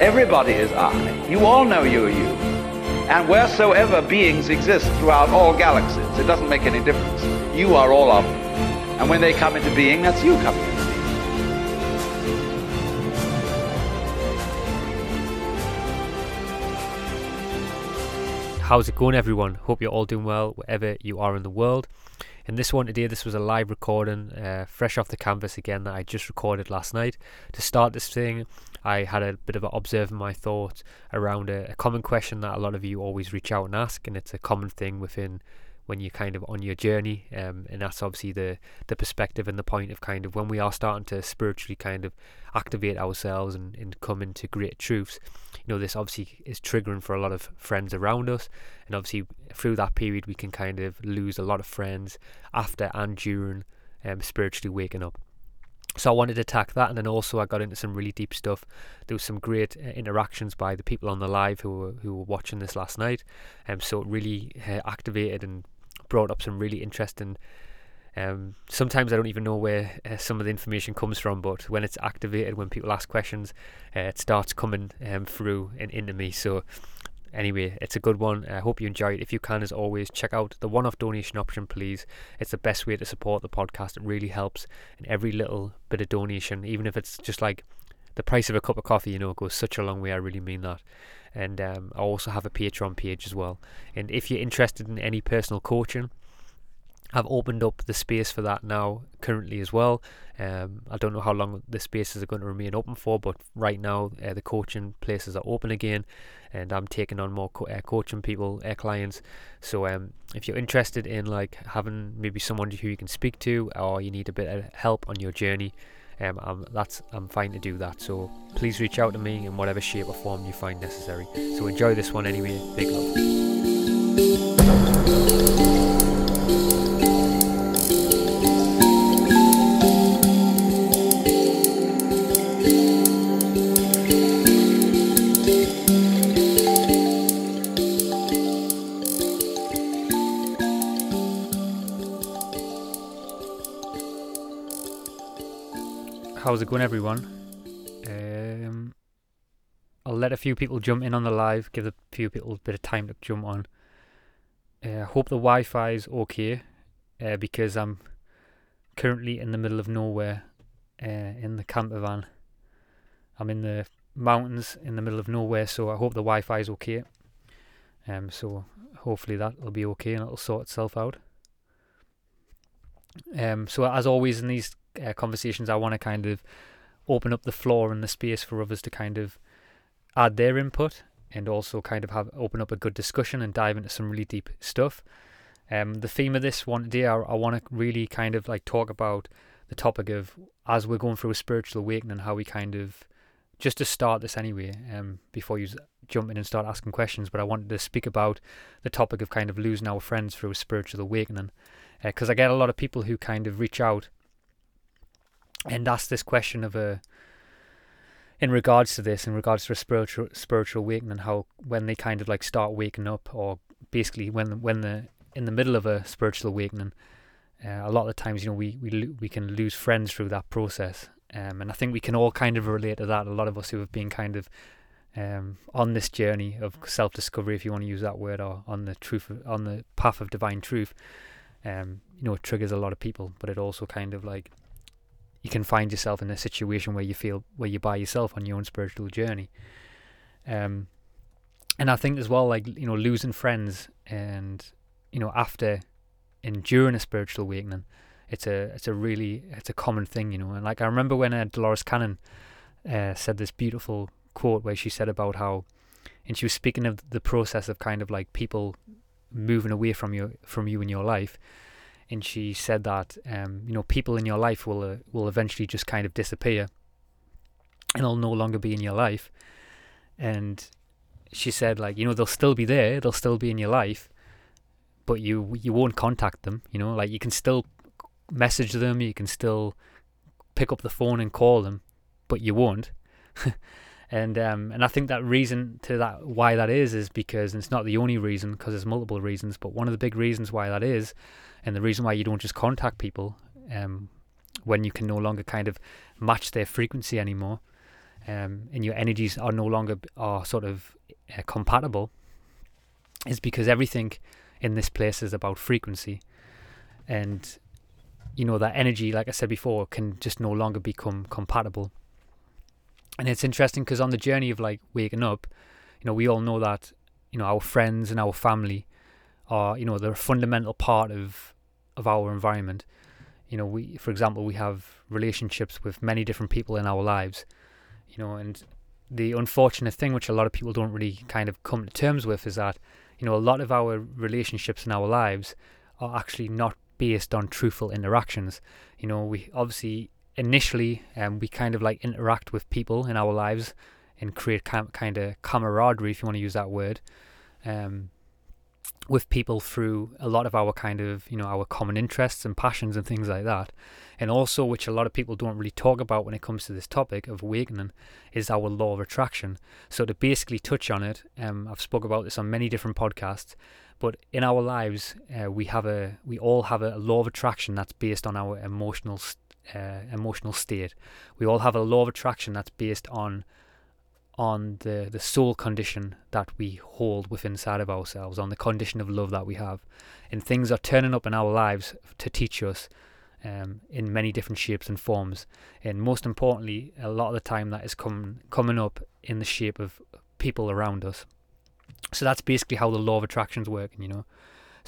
Everybody is I. You all know you're you. And wheresoever beings exist throughout all galaxies, it doesn't make any difference. You are all of them. And when they come into being, that's you coming into being. How's it going, everyone? Hope you're all doing well wherever you are in the world. In this one today, this was a live recording, uh, fresh off the canvas again, that I just recorded last night. To start this thing, I had a bit of an observing my thoughts around a, a common question that a lot of you always reach out and ask, and it's a common thing within when you're kind of on your journey, um, and that's obviously the the perspective and the point of kind of when we are starting to spiritually kind of activate ourselves and, and come into great truths. You know, this obviously is triggering for a lot of friends around us, and obviously through that period we can kind of lose a lot of friends after and during um, spiritually waking up. So I wanted to attack that, and then also I got into some really deep stuff. There was some great uh, interactions by the people on the live who were who were watching this last night, um, so it really uh, activated and brought up some really interesting. Um, sometimes I don't even know where uh, some of the information comes from, but when it's activated, when people ask questions, uh, it starts coming um, through and into me. So anyway, it's a good one. I hope you enjoy it. If you can, as always, check out the one off donation option, please. It's the best way to support the podcast. It really helps. And every little bit of donation, even if it's just like the price of a cup of coffee, you know, goes such a long way. I really mean that. And um, I also have a Patreon page as well. And if you're interested in any personal coaching, I've opened up the space for that now currently as well. Um, I don't know how long the spaces are going to remain open for, but right now uh, the coaching places are open again, and I'm taking on more co- uh, coaching people, uh, clients. So um, if you're interested in like having maybe someone who you can speak to, or you need a bit of help on your journey, um, I'm, that's I'm fine to do that. So please reach out to me in whatever shape or form you find necessary. So enjoy this one anyway. Big love. How's it going, everyone? Um, I'll let a few people jump in on the live, give a few people a bit of time to jump on. I uh, hope the Wi Fi is okay uh, because I'm currently in the middle of nowhere uh, in the camper van. I'm in the mountains in the middle of nowhere, so I hope the Wi Fi is okay. Um, so hopefully that will be okay and it'll sort itself out. Um, so as always in these uh, conversations, I want to kind of open up the floor and the space for others to kind of add their input and also kind of have open up a good discussion and dive into some really deep stuff. Um, the theme of this one day, I, I want to really kind of like talk about the topic of as we're going through a spiritual awakening, how we kind of just to start this anyway, um, before you jump in and start asking questions. But I wanted to speak about the topic of kind of losing our friends through a spiritual awakening, because uh, I get a lot of people who kind of reach out and ask this question of a in regards to this in regards to a spiritual spiritual awakening how when they kind of like start waking up or basically when when the in the middle of a spiritual awakening uh, a lot of the times you know we we we can lose friends through that process um, and I think we can all kind of relate to that a lot of us who have been kind of um, on this journey of self-discovery if you want to use that word or on the truth on the path of divine truth um, you know it triggers a lot of people but it also kind of like you can find yourself in a situation where you feel where you're by yourself on your own spiritual journey. Um, and I think as well, like you know, losing friends and you know after enduring a spiritual awakening, it's a it's a really it's a common thing, you know. And like I remember when uh, Dolores Cannon uh, said this beautiful quote where she said about how, and she was speaking of the process of kind of like people moving away from you from you in your life and she said that um, you know people in your life will uh, will eventually just kind of disappear, and they'll no longer be in your life, and she said like you know they'll still be there, they'll still be in your life, but you you won't contact them. You know, like you can still message them, you can still pick up the phone and call them, but you won't. and um, and I think that reason to that why that is is because it's not the only reason because there's multiple reasons, but one of the big reasons why that is, and the reason why you don't just contact people um, when you can no longer kind of match their frequency anymore, um, and your energies are no longer are sort of uh, compatible, is because everything in this place is about frequency, and you know that energy, like I said before, can just no longer become compatible and it's interesting because on the journey of like waking up, you know, we all know that you know our friends and our family are you know they're a fundamental part of of our environment. You know, we for example we have relationships with many different people in our lives. You know, and the unfortunate thing, which a lot of people don't really kind of come to terms with, is that you know a lot of our relationships in our lives are actually not based on truthful interactions. You know, we obviously initially um, we kind of like interact with people in our lives and create kind kind of camaraderie, if you want to use that word, um, with people through a lot of our kind of you know our common interests and passions and things like that, and also which a lot of people don't really talk about when it comes to this topic of awakening, is our law of attraction. So to basically touch on it, um, I've spoke about this on many different podcasts, but in our lives uh, we have a we all have a law of attraction that's based on our emotional uh, emotional state. We all have a law of attraction that's based on on the the soul condition that we hold within inside of ourselves, on the condition of love that we have, and things are turning up in our lives to teach us um, in many different shapes and forms. And most importantly, a lot of the time that is coming coming up in the shape of people around us. So that's basically how the law of attraction's working, you know.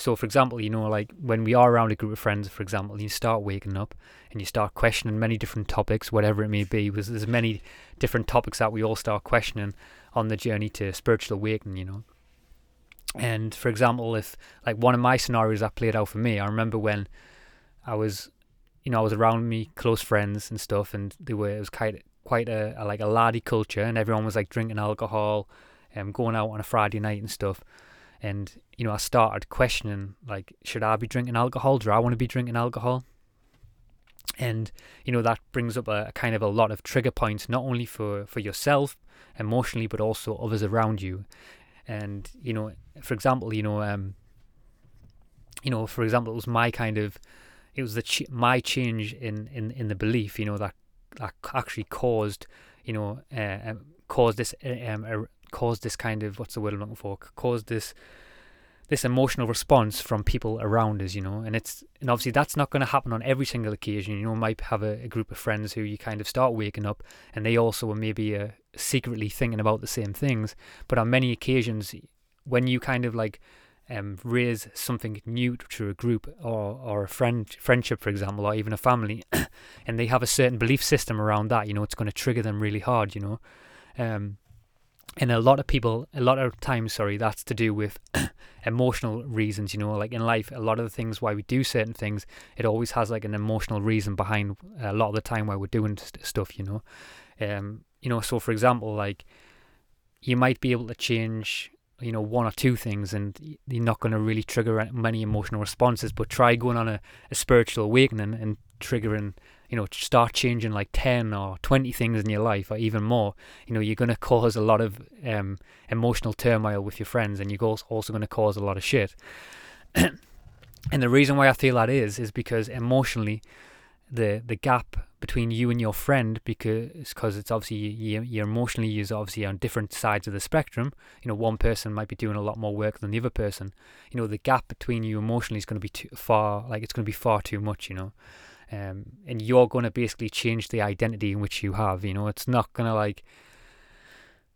So, for example, you know, like when we are around a group of friends, for example, you start waking up and you start questioning many different topics, whatever it may be. Because there's many different topics that we all start questioning on the journey to spiritual awakening, you know. And for example, if like one of my scenarios that played out for me, I remember when I was, you know, I was around me close friends and stuff, and they were it was quite quite a, a like a laddie culture, and everyone was like drinking alcohol, and um, going out on a Friday night and stuff and you know I started questioning like should I be drinking alcohol? Do I want to be drinking alcohol? And you know that brings up a, a, kind of a lot of trigger points not only for for yourself emotionally but also others around you. And you know for example you know um you know for example it was my kind of it was the ch- my change in in in the belief you know that that actually caused you know uh, um, caused this uh, um, caused this kind of what's the word I'm looking for? Caused this this emotional response from people around us, you know, and it's and obviously that's not going to happen on every single occasion. You know, might have a, a, group of friends who you kind of start waking up, and they also are maybe uh, secretly thinking about the same things. But on many occasions, when you kind of like um, raise something new to a group or or a friend friendship, for example, or even a family, and they have a certain belief system around that, you know, it's going to trigger them really hard, you know. Um, and a lot of people a lot of times sorry that's to do with emotional reasons you know like in life a lot of the things why we do certain things it always has like an emotional reason behind a lot of the time why we're doing st- stuff you know? Um you know so for example like you might be able to change you know one or two things and you're not going to really trigger many emotional responses but try going on a, a spiritual awakening and triggering you know start changing like 10 or 20 things in your life or even more you know you're going to cause a lot of um, emotional turmoil with your friends and you're also going to cause a lot of shit. And the reason why i feel that is is because emotionally the the gap between you and your friend because because it's obviously you, you're emotionally you're obviously on different sides of the spectrum. You know one person might be doing a lot more work than the other person. You know the gap between you emotionally is going to be too far like it's going to be far too much you know um, and you're going to basically change the identity in which you have. You know, it's not going to like,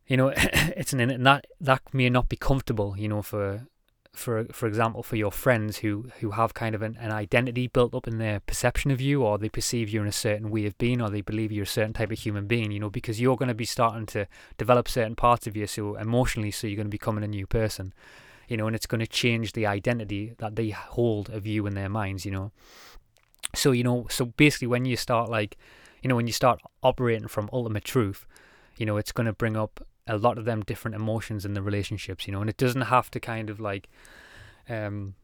you know, it's an and that that may not be comfortable. You know, for for for example, for your friends who who have kind of an, an identity built up in their perception of you, or they perceive you in a certain way of being, or they believe you're a certain type of human being. You know, because you're going to be starting to develop certain parts of you, so emotionally, so you're going to be becoming a new person. You know, and it's going to change the identity that they hold of you in their minds. You know. So, you know, so basically when you start like, you know, when you start operating from ultimate truth, you know, it's going to bring up a lot of them different emotions in the relationships, you know, and it doesn't have to kind of like, um,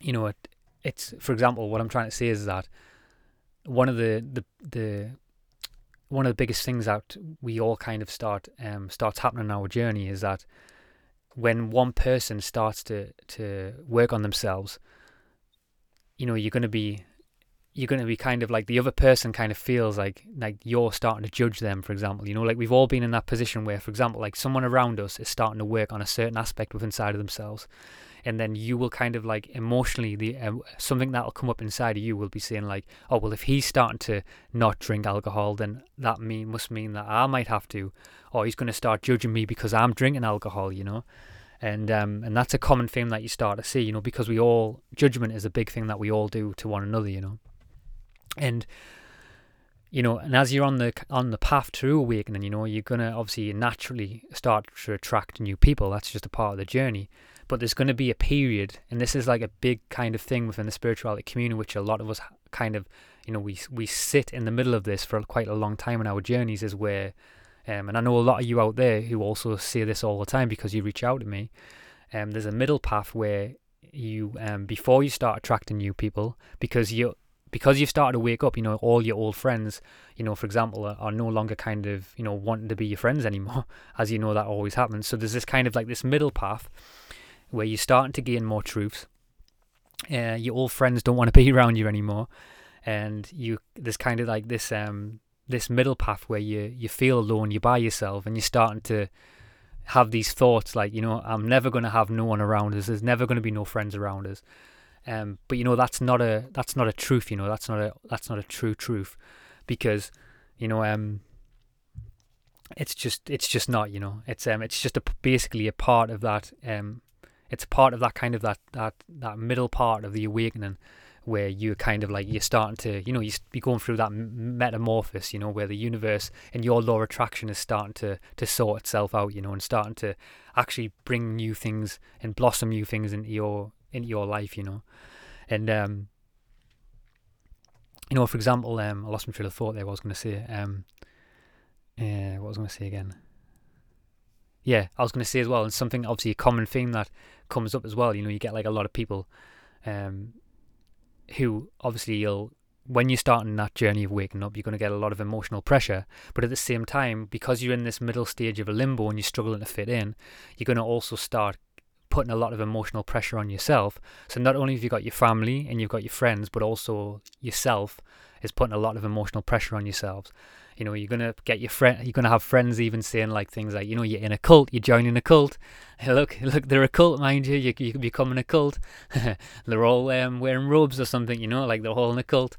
you know, it, it's for example, what I'm trying to say is that one of the the the one of the biggest things that we all kind of start um starts happening in our journey is that when one person starts to to work on themselves, you know, you're going to be you're going to be kind of like the other person kind of feels like like you're starting to judge them for example you know like we've all been in that position where for example like someone around us is starting to work on a certain aspect within inside of themselves. And then you will kind of like emotionally the um, something that'll come up inside of you will be saying like oh well if he's starting to not drink alcohol then that mean must mean that I might have to or he's going to start judging me because I'm drinking alcohol you know and um and that's a common theme that you start to see you know because we all judgment is a big thing that we all do to one another you know. And you know and as you're on the on the path to awakening you know you're to obviously naturally start to attract new people. That's just a part of the journey. But there's to be a period and this is like a big kind of thing within the spirituality community which a lot of us kind of you know we we sit in the middle of this for quite a long time in our journeys is where um, and I know a lot of you out there who also say this all the time because you reach out to me um, there's a middle path where you um, before you start attracting new people because you because you've started to wake up, you know, all your old friends, you know, for example, are, are, no longer kind of, you know, wanting to be your friends anymore, as you know that always happens. So there's this kind of like this middle path where you're starting to gain more truths. Uh, your old friends don't want to be around you anymore, and you there's kind of like this um this middle path where you you feel alone, you're by yourself, and you're starting to have these thoughts like, you know, I'm never going to have no one around us. There's never going to be no friends around us. Um, but you know that's not a that's not a truth. You know that's not a that's not a true truth, because you know um, it's just it's just not. You know it's um it's just a basically a part of that um it's part of that kind of that that that middle part of the awakening where you're kind of like you're starting to you know you be going through that metamorphosis you know where the universe and your law of attraction is starting to to sort itself out you know and starting to actually bring new things and blossom new things into your into your life, you know. And um, you know, for example, um, I lost my trail of thought there. What I was going to say. Um, uh, what was I going to say again? Yeah, I was going to say as well, and something obviously a common theme that comes up as well. You know, you get like a lot of people, um, who obviously you'll when you're starting that journey of waking up, you're going to get a lot of emotional pressure. But at the same time, because you're in this middle stage of a limbo and you're struggling to fit in, you're going to also start putting a lot of emotional pressure on yourself. So not only have you got your family and you've got your friends, but also yourself is putting a lot of emotional pressure on yourselves. You know, you're gonna get your friend, you're gonna have friends even saying like things like, you know, you're in a cult, you're joining a cult. Hey, look, look, they're a cult, mind you. You, you could become a cult. they're all um, wearing robes or something, you know, like they're all in a cult.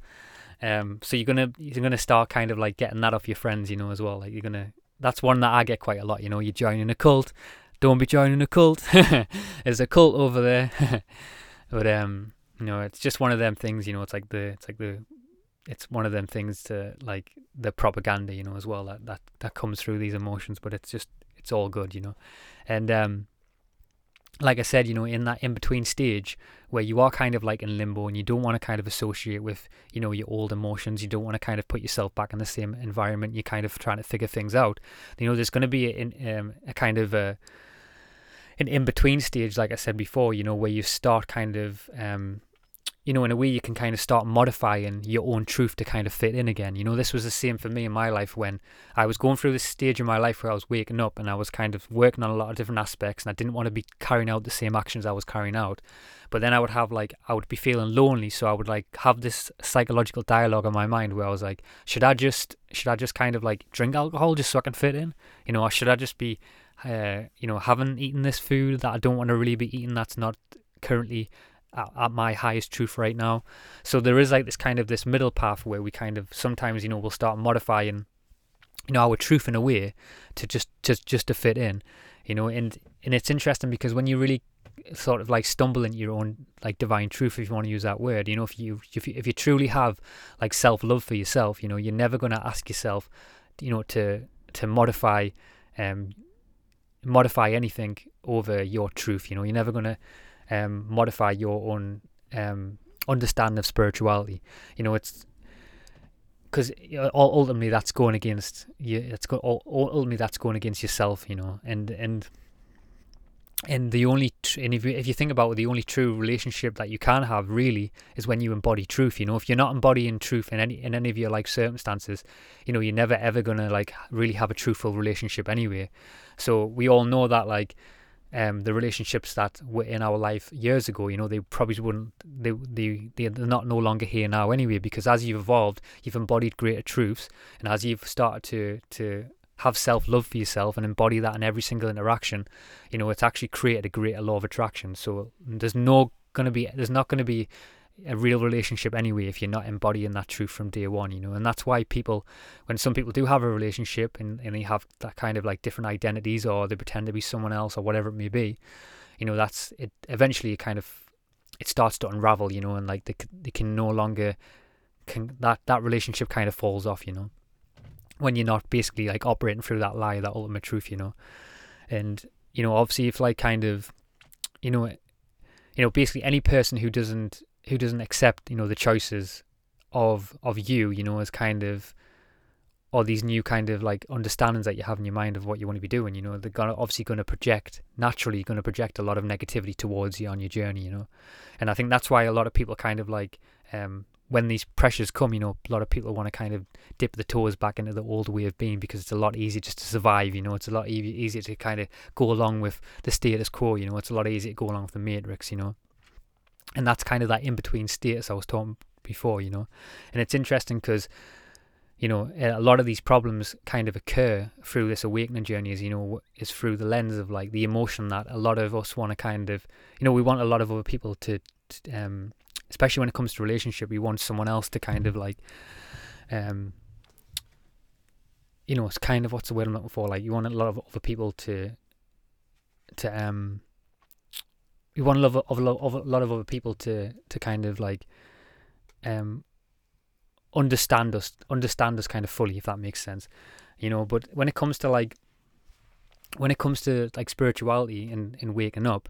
Um, so you're gonna you're gonna start kind of like getting that off your friends, you know, as well. Like you're gonna that's one that I get quite a lot. You know, you're joining a cult, don't be joining a cult. There's a cult over there. but um, you know, it's just one of them things. You know, it's like the it's like the it's one of them things to like the propaganda. You know, as well that that that comes through these emotions. But it's just it's all good. You know, and um, like I said, you know, in that in between stage where you are kind of like in limbo and you don't want to kind of associate with, you know, your old emotions, you don't want to kind of put yourself back in the same environment, you're kind of trying to figure things out. You know, there's going to be a, um, a kind of a, an in between stage, like I said before, you know, where you start kind of, um, you know, in a way you can kind of start modifying your own truth to kind of fit in again. You know, this was the same for me in my life when I was going through this stage in my life where I was waking up and I was kind of working on a lot of different aspects and I didn't want to be carrying out the same actions I was carrying out. But then I would have like, I would be feeling lonely. So I would like have this psychological dialogue in my mind where I was like, should I just, should I just kind of like drink alcohol just so I can fit in? You know, or should I just be uh, you know, haven't eaten this food that I don't want to really be eating that's not currently at, at, my highest truth right now. So there is like this kind of this middle path where we kind of sometimes, you know, we'll start modifying, you know, our truth in a way to just just just to fit in, you know, and and it's interesting because when you really sort of like stumble into your own like divine truth if you want to use that word you know if you if you, if you truly have like self love for yourself you know you're never going to ask yourself you know to to modify um modify anything over your truth. You know, you're never going to um, modify your own um, understanding of spirituality. You know, it's because ultimately that's going against you. It's go, ultimately that's going against yourself, you know, and and and the only tr- and if you, if you think about it, the only true relationship that you can have really is when you embody truth you know if you're not embodying truth in any in any of your like circumstances you know you're never ever gonna like really have a truthful relationship anyway so we all know that like um, the relationships that were in our life years ago, you know, they probably wouldn't, they, they, they're not no longer here now anyway, because as you've evolved, you've embodied greater truths. And as you've started to, to have self love for yourself and embody that in every single interaction, you know, it's actually created a greater law of attraction. So there's no going to be, there's not going to be a real relationship anyway if you're not embodying that truth from day one, you know. And that's why people, when some people do have a relationship and, and they have that kind of like different identities or they pretend to be someone else or whatever it may be, you know, that's it. Eventually, it kind of it starts to unravel, you know, and like they they can no longer can that that relationship kind of falls off, you know, when you're not basically like operating through that lie, that ultimate truth, you know, and you know, obviously, if like kind of, you know, you know, basically any person who doesn't who doesn't accept you know the choices of of you you know as kind of or these new kind of like understandings that you have in your mind of what you want to be doing you know they're gonna obviously going to project naturally going to project a lot of negativity towards you on your journey you know? And i think that's why a lot of people kind of like um when these pressures come you know a lot of people want to kind of dip the toes back into the old way of being because it's a lot easier just to survive you know? It's a lot e- easier to kind of go along with the status quo you know? It's a lot easier to go along with the matrix you know and that's kind of that in between status I was talking before, you know. And it's interesting because, you know, a lot of these problems kind of occur through this awakening journey, as you know, is through the lens of like the emotion that a lot of us want to kind of, you know, we want a lot of other people to, to um, especially when it comes to relationship, we want someone else to kind of like, um, you know, it's kind of what's the word I'm looking for? Like, you want a lot of other people to, to um we want a lot of, of, a lot of other people to to kind of like um understand us understand us kind of fully if that makes sense you know? But when it comes to like when it comes to like spirituality and, and waking up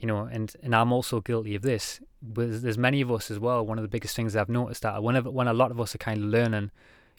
you know and and i'm also guilty of this but there's many of us as well one of the biggest things i've noticed that whenever when a lot of us are kind of learning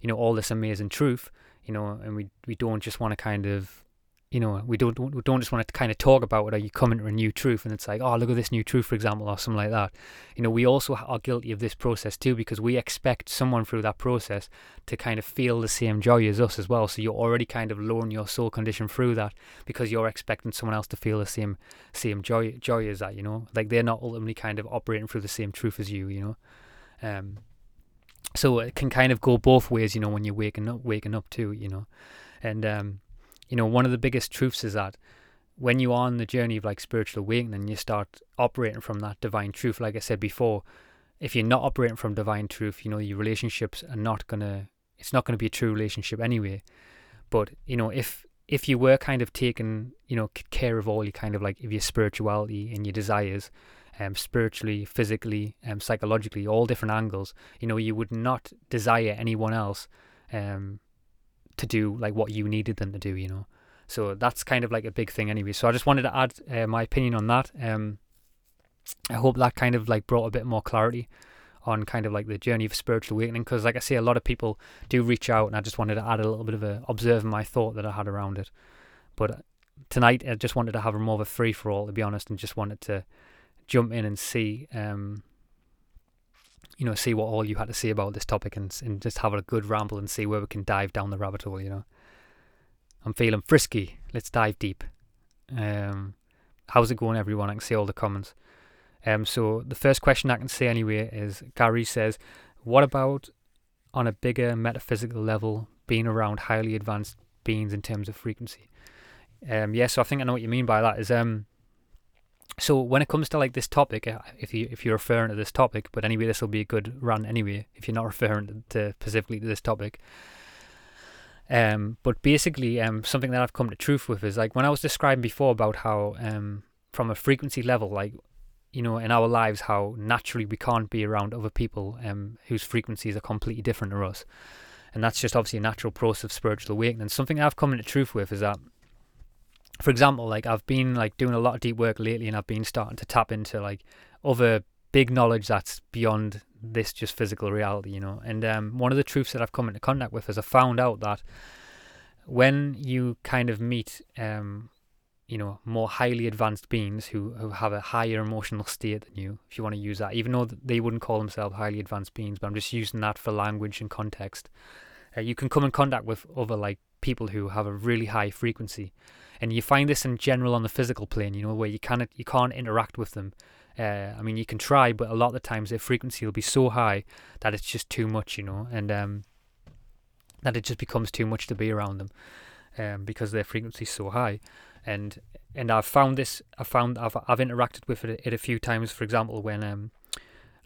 you know all this amazing truth you know and we we don't just want to kind of you know, we don't we don't just want to kind of talk about it or you come into a new truth and it's like, oh, look at this new truth, for example, or something like that. You know, we also are guilty of this process too because we expect someone through that process to kind of feel the same joy as us as well. So you're already kind of lowering your soul condition through that because you're expecting someone else to feel the same same joy joy as that. You know, like they're not ultimately kind of operating through the same truth as you. You know, um, so it can kind of go both ways. You know, when you're waking up, waking up too. You know, and um you know, one of the biggest truths is that when you are on the journey of like spiritual awakening, you start operating from that divine truth. Like I said before, if you're not operating from divine truth, you know, your relationships are not gonna, it's not gonna be a true relationship anyway. But you know, if if you were kind of taking, you know, care of all your kind of like of your spirituality and your desires, um, spiritually, physically, um, psychologically, all different angles, you know, you would not desire anyone else, um, to do like what you needed them to do, you know. So that's kind of like a big thing anyway. So I just wanted to add uh, my opinion on that. Um, I hope that kind of like brought a bit more clarity on kind of like the journey of spiritual awakening because like I say a lot of people do reach out and I just wanted to add a little bit of a observing my thought that I had around it. But uh, tonight I just wanted to have a more of a free for all to be honest and just wanted to jump in and see um, you know, see what all you had to say about this topic and, and just have a good ramble and see where we can dive down the rabbit hole, you know. I'm feeling frisky. Let's dive deep. Um, how's it going, everyone? I can see all the comments. Um, so the first question I can say anyway is Gary says, "What about on a bigger metaphysical level, being around highly advanced beings in terms of frequency?" Um, yeah, so I think I know what you mean by that. Is um, so when it comes to like this topic, uh, if you if you're referring to this topic, but anyway, this will be a good run anyway. If you're not referring to specifically to this topic, um, but basically, um, something that I've come to truth with is like when I was describing before about how um, from a frequency level, like you know, in our lives, how naturally we can't be around other people um whose frequencies are completely different to us, and that's just obviously a natural process of spiritual awakening. Something I've come to truth with is that for example, like I've been like doing a lot of deep work lately, and I've been starting to tap into like other big knowledge that's beyond this just physical reality, you know. And um, one of the truths that I've come into contact with is I found out that when you kind of meet, um, you know, more highly advanced beings who, who have a higher emotional state than you, if you want to use that, even though they wouldn't call themselves highly advanced beings, but I'm just using that for language and context. Uh, you can come in contact with other like people who have a really high frequency, and you find this in general on the physical plane, you know, where you can't you can't interact with them. Uh, I mean, you can try, but a lot of the times their frequency will be so high that it's just too much, you know, and um, that it just becomes too much to be around them um, because their frequency is so high. And and I've found this. I found I've I've interacted with it, it a few times. For example, when um,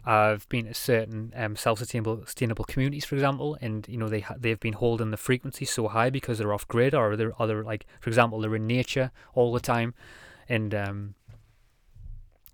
I've been to certain um, self-sustainable sustainable communities, for example, and you know they ha- they've been holding the frequency so high because they're off grid or they're other like for example they're in nature all the time, and um,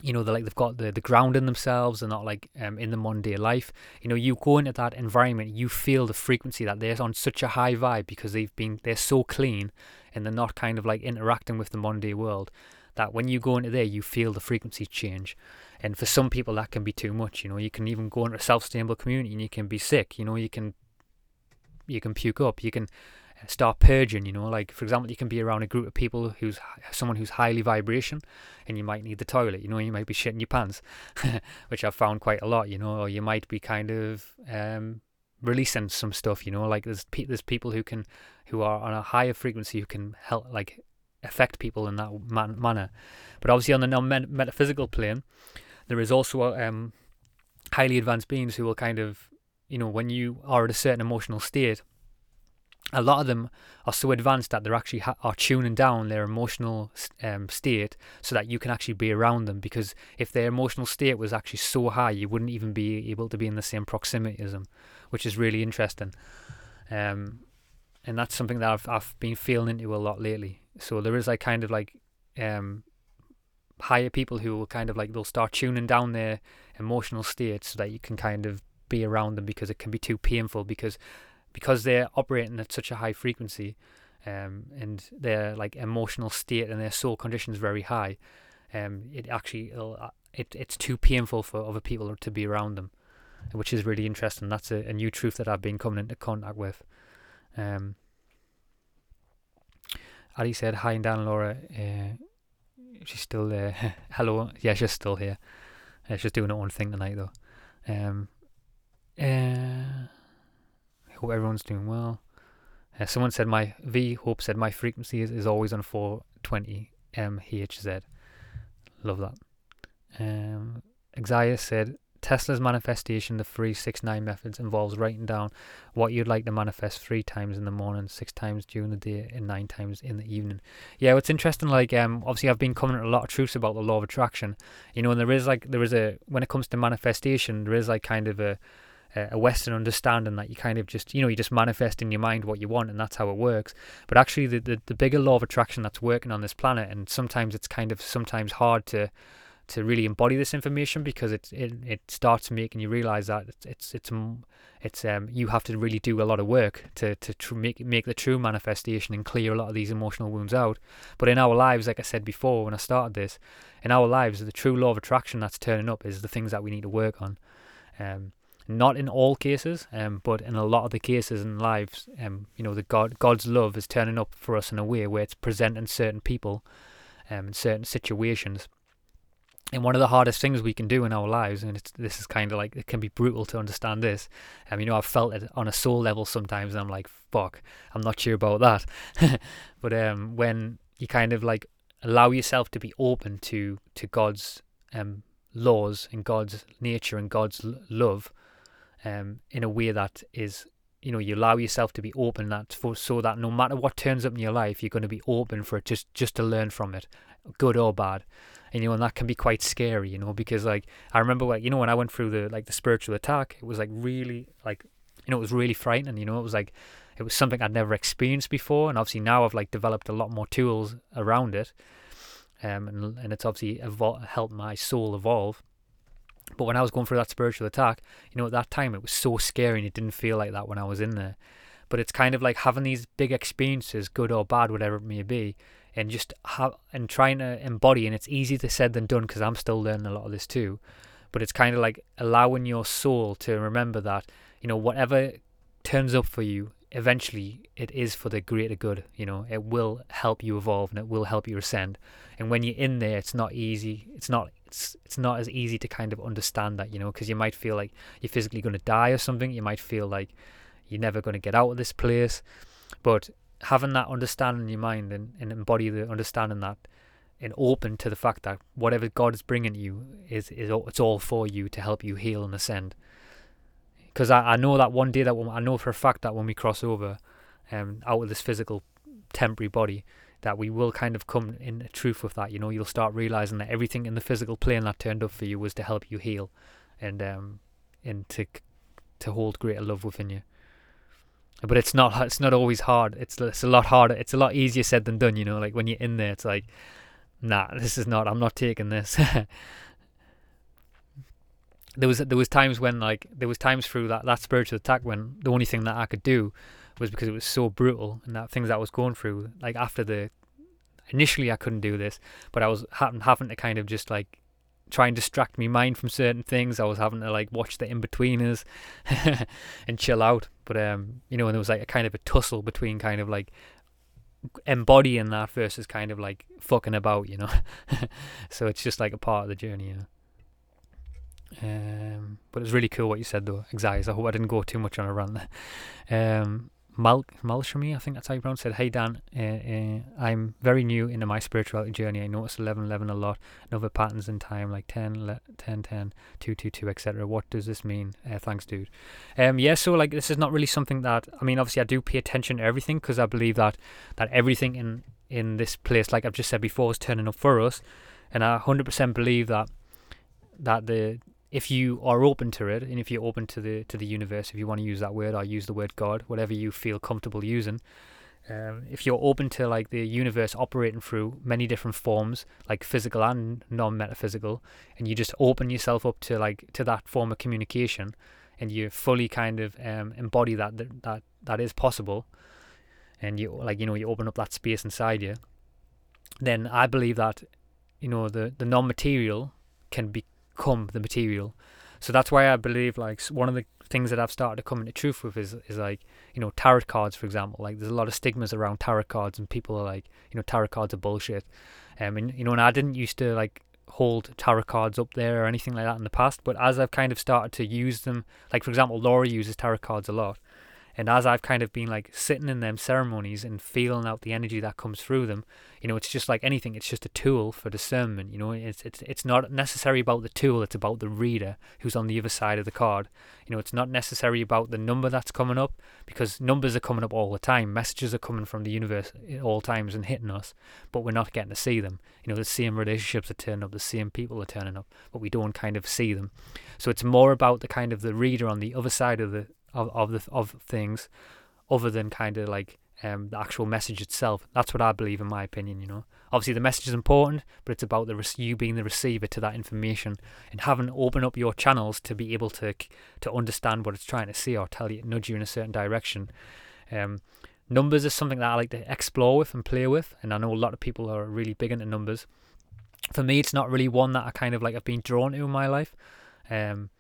you know, they're like they've got the, the ground in themselves and not like um, in the Monday life. You know, you go into that environment, you feel the frequency that they're on such a high vibe because they've been they're so clean and they're not kind of like interacting with the Monday world that when you go into there, you feel the frequency change. And for some people, that can be too much. You know, you can even go into a self-sustainable community and you can be sick. You know, you can you can puke up. You can start purging. You know, like for example, you can be around a group of people who's someone who's highly vibration, and you might need the toilet. You know, you might be shitting your pants, which I've found quite a lot. You know, or you might be kind of um, releasing some stuff. You know, like there's pe- there's people who can who are on a higher frequency who can help like affect people in that man- manner. But obviously, on the non-metaphysical plane, there is also um, highly advanced beings who will kind of, you know, when you are at a certain emotional state, a lot of them are so advanced that they're actually ha- are tuning down their emotional um, state so that you can actually be around them. Because if their emotional state was actually so high you wouldn't even be able to be in the same proximity as them which is really interesting. Um, and that's something that I've, I've been feeling into a lot lately so there is like kind of like um, higher people who will kind of like they'll start tuning down their emotional state so that you can kind of be around them because it can be too painful because because they're operating at such a high frequency um, and their like emotional state and their soul condition is very high, um, it actually uh, it it's too painful for other people to be around them, which is really interesting. That's a, a new truth that I've been coming into contact with. Um, Ali said hi and Dan Laura. Uh, she's still there. Hello, yeah, she's still here. Uh, she's doing her own thing tonight though. Um, uh, Hope everyone's doing well. Uh, someone said my V Hope said my frequency is, is always on 420 MHz. Love that. Um, said Tesla's manifestation, the 369 methods, involves writing down what you'd like to manifest three times in the morning, six times during the day, and nine times in the evening. Yeah, what's interesting, like, um, obviously I've been coming a lot of truths about the law of attraction, you know, and there is like, there is a, when it comes to manifestation, there is like kind of a, a Western understanding that you kind of just, you know, you just manifest in your mind what you want and that's how it works. But actually, the, the, the bigger law of attraction that's working on this planet, and sometimes it's kind of sometimes hard to to really embody this information because it it, it starts making you realize that it's it's it's it's um you have to really do a lot of work to to tr- make make the true manifestation and clear a lot of these emotional wounds out. But in our lives, like I said before when I started this, in our lives, the true law of attraction that's turning up is the things that we need to work on. Um, not in all cases, um, but in a lot of the cases in lives, um, you know, the God God's love is turning up for us in a way where it's presenting certain people, um, in certain situations. And one of the hardest things we can do in our lives, and this is kind of like it can be brutal to understand this. Um, you know, I've felt it on a soul level sometimes, and I'm like, fuck, I'm not sure about that. but um, when you kind of like allow yourself to be open to to God's um laws and God's nature and God's love, um, in a way that is you know you allow yourself to be open that for so that no matter what turns up in your life you're going to be open for it just just to learn from it good or bad and you know and that can be quite scary you know because like i remember like you know when i went through the like the spiritual attack it was like really like you know it was really frightening you know it was like it was something i'd never experienced before and obviously now i've like developed a lot more tools around it um and, and it's obviously evol- helped my soul evolve but when I was going through that spiritual attack, you know, at that time it was so scary and it didn't feel like that when I was in there. But it's kind of like having these big experiences, good or bad, whatever it may be, and just have and trying to embody. And it's easier to said than done because I'm still learning a lot of this too. but it's kind of like allowing your soul to remember that you know whatever turns up for you eventually it is for the greater good you know it will help you evolve and it will help you ascend and when you're in there it's not easy it's not it's it's not as easy to kind of understand that you know because you might feel like you're physically going to die or something you might feel like you're never going to get out of this place but having that understanding in your mind and, and embody the understanding that and open to the fact that whatever God is bringing you is is it's all for you to help you heal and ascend. Because I, I know that one day that when, I know for a fact that when we cross over, um, out of this physical temporary body, that we will kind of come in truth with that. You know, you'll start realizing that everything in the physical plane that turned up for you was to help you heal, and um, and to to hold greater love within you. But it's not it's not always hard. It's it's a lot harder. It's a lot easier said than done. You know, like when you're in there, it's like nah, this is not. I'm not taking this. there was there was times when like there was times through that that spiritual attack when the only thing that I could do was because it was so brutal and that things that I was going through. Like after the initially I couldn't do this, but I was having having to kind of just like try and distract me mind from certain things. I was having to like watch the Inbetweeners and chill out. But um, you know, and there was like a kind of a tussle between kind of like embodying that versus kind of like fucking about, you know. so it's just like a part of the journey, you know. Um, but it's really cool what you said though, Exiles. I hope I didn't go too much on a rant there. Um, Mal Malshami, I think that's how you pronounce it. Hey Dan, uh, uh, I'm very new into my spirituality journey. I notice 11 11 a lot and other patterns in time like 10 10 10 2 2 2 etc. What does this mean? Uh, thanks, dude. Um, yeah, so like this is not really something that I mean. Obviously, I do pay attention to everything because I believe that that everything in in this place, like I've just said before, is turning up for us, and I 100% believe that that the if you are open to it and if you're open to the to the universe if you want to use that word or use the word god whatever you feel comfortable using um, if you're open to like the universe operating through many different forms like physical and non-metaphysical and you just open yourself up to like to that form of communication and you fully kind of um, embody that, that that that is possible and you like you know you open up that space inside you then i believe that you know the the non-material can be become the material. So that's why I believe like one of the things that I've started to come into truth with is is like you know tarot cards for example. Like there's a lot of stigmas around tarot cards and people are like you know tarot cards are bullshit. Um, and you know and I didn't used to like hold tarot cards up there or anything like that in the past, but as I've kind of started to use them, like for example, Laura uses tarot cards a lot. And as I've kind of been like sitting in them ceremonies and feeling out the energy that comes through them, you know, it's just like anything. It's just a tool for discernment. You know, it's it's it's not necessarily about the tool. It's about the reader who's on the other side of the card. You know, it's not necessarily about the number that's coming up because numbers are coming up all the time. Messages are coming from the universe at all times and hitting us, but we're not getting to see them. You know, the same relationships are turning up, the same people are turning up, but we don't kind of see them. So it's more about the kind of the reader on the other side of the of of the of things, other than kind of like um, the actual message itself. That's what I believe, in my opinion. You know, obviously the message is important, but it's about the you being the receiver to that information and having open up your channels to be able to to understand what it's trying to say or tell you, nudge you in a certain direction. Um, numbers is something that I like to explore with and play with, and I know a lot of people are really big into numbers. For me, it's not really one that I kind of like. I've been drawn to in my life. Um,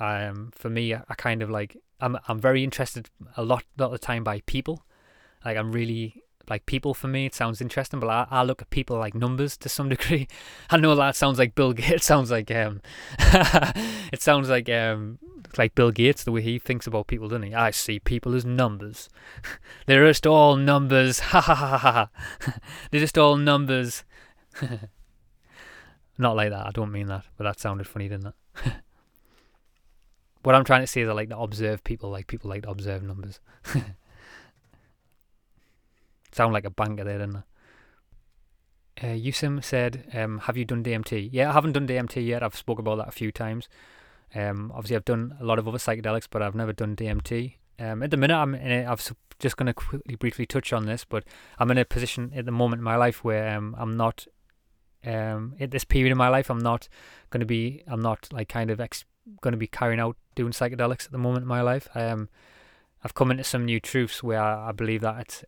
um, for me, I, kind of like I'm I'm very interested a lot, a lot of the time by people. Like I'm really like people for me. It sounds interesting, but I, I look at people like numbers to some degree. I know that sounds like Bill Gates. It sounds like um, it sounds like um, like Bill Gates the way he thinks about people, doesn't he? I see people as numbers. They're just all numbers. Ha ha ha ha. They're just all numbers. Not like that. I don't mean that, but that sounded funny, didn't it? What I'm trying to say is I like to observe people, like people like to observe numbers. Sound like a banker there, didn't I? Uh, Yusim said, um, "Have you done DMT?" Yeah, I haven't done DMT yet. I've spoke about that a few times. Um, obviously, I've done a lot of other psychedelics, but I've never done DMT. Um, at the minute, I'm in a, I've just going to quickly, briefly touch on this, but I'm in a position at the moment in my life where um, I'm not. Um, at this period in my life, I'm not going to be. I'm not like kind of ex- going to be carrying out doing psychedelics at the moment in my life. I Um, I've come into some new truths where I, believe that it's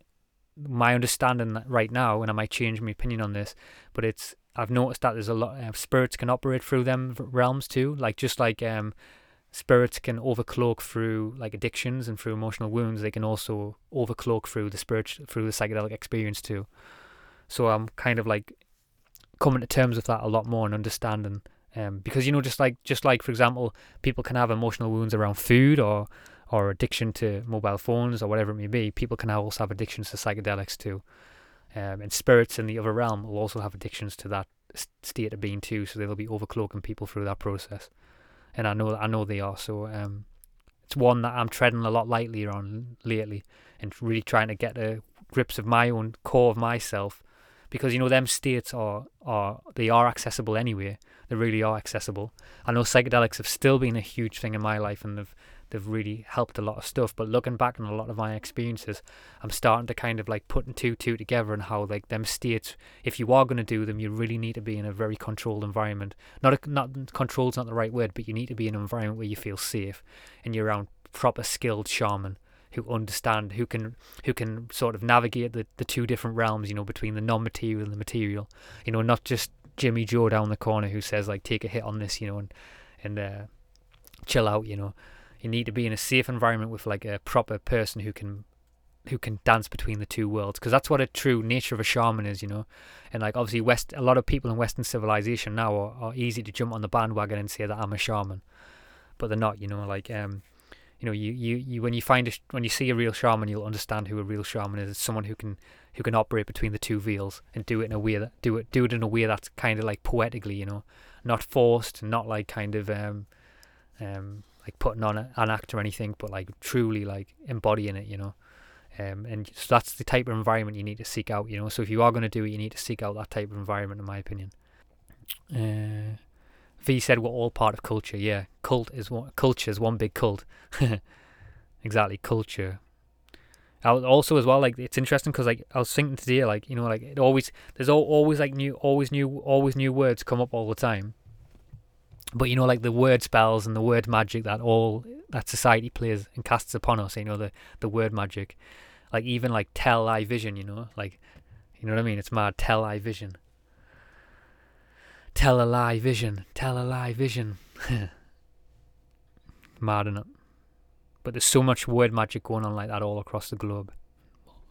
my understanding that right now, and I might change my opinion on this, but it's I've noticed that there's a lot of spirits can operate through them realms too. Like just like um, spirits can overcloak through like addictions and through emotional wounds, they can also overcloak through the spirit through the psychedelic experience too. So I'm kind of like coming to terms with that a lot more and understanding. Um, because you know, just like just like for example, people can have emotional wounds around food or or addiction to mobile phones or whatever it may be. People can also have addictions to psychedelics too. Um, and spirits in the other realm will also have addictions to that state of being too, so they'll be overcloaking people through that process. And I know I know they are. So um, it's one that I'm treading a lot lightly on lately, and really trying to get to grips of my own core of myself, because you know them states are are they are accessible anyway. They really are accessible. I know psychedelics have still been a huge thing in my life, and they've they've really helped a lot of stuff. But looking back on a lot of my experiences, I'm starting to kind of like putting two two together and how like them states, if you are going to do them, you really need to be in a very controlled environment. Not a, not controlled's not the right word, but you need to be in an environment where you feel safe and you're around proper skilled shaman who understand who can who can sort of navigate the, the two different realms you know between the non-material and the material you know not just jimmy joe down the corner who says like take a hit on this you know and and uh, chill out you know. You need to be in a safe environment with like a proper person who can who can dance between the two worlds because that's what a true nature of a shaman is you know. And like obviously west a lot of people in western civilization now are, are easy to jump on the bandwagon and say that i'm a shaman but they're not you know like um you know you, you, you when you find a, when you see a real shaman you'll understand who a real shaman is it's someone who can who can operate between the two veils and do it in a way that do it do it in a way that's kind of like poetically you know not forced not like kind of um um like putting on a, an act or anything, but like truly like embodying it, you know. Um, and so that's the type of environment you need to seek out, you know. So if you are going to do it, you need to seek out that type of environment, in my opinion. Uh, v said we're all part of culture. Yeah, cult is one. Culture is one big cult. exactly, culture. I also as well like it's interesting because like I was thinking today like you know like it always there's always like new always new always new words come up all the time but you know like the word spells and the word magic that all that society plays and casts upon us you know the the word magic like even like tell eye vision you know like you know what i mean it's mad tell eye vision tell a lie vision. Tell a lie vision. Mad enough but there's so much word magic going on like that all across the globe.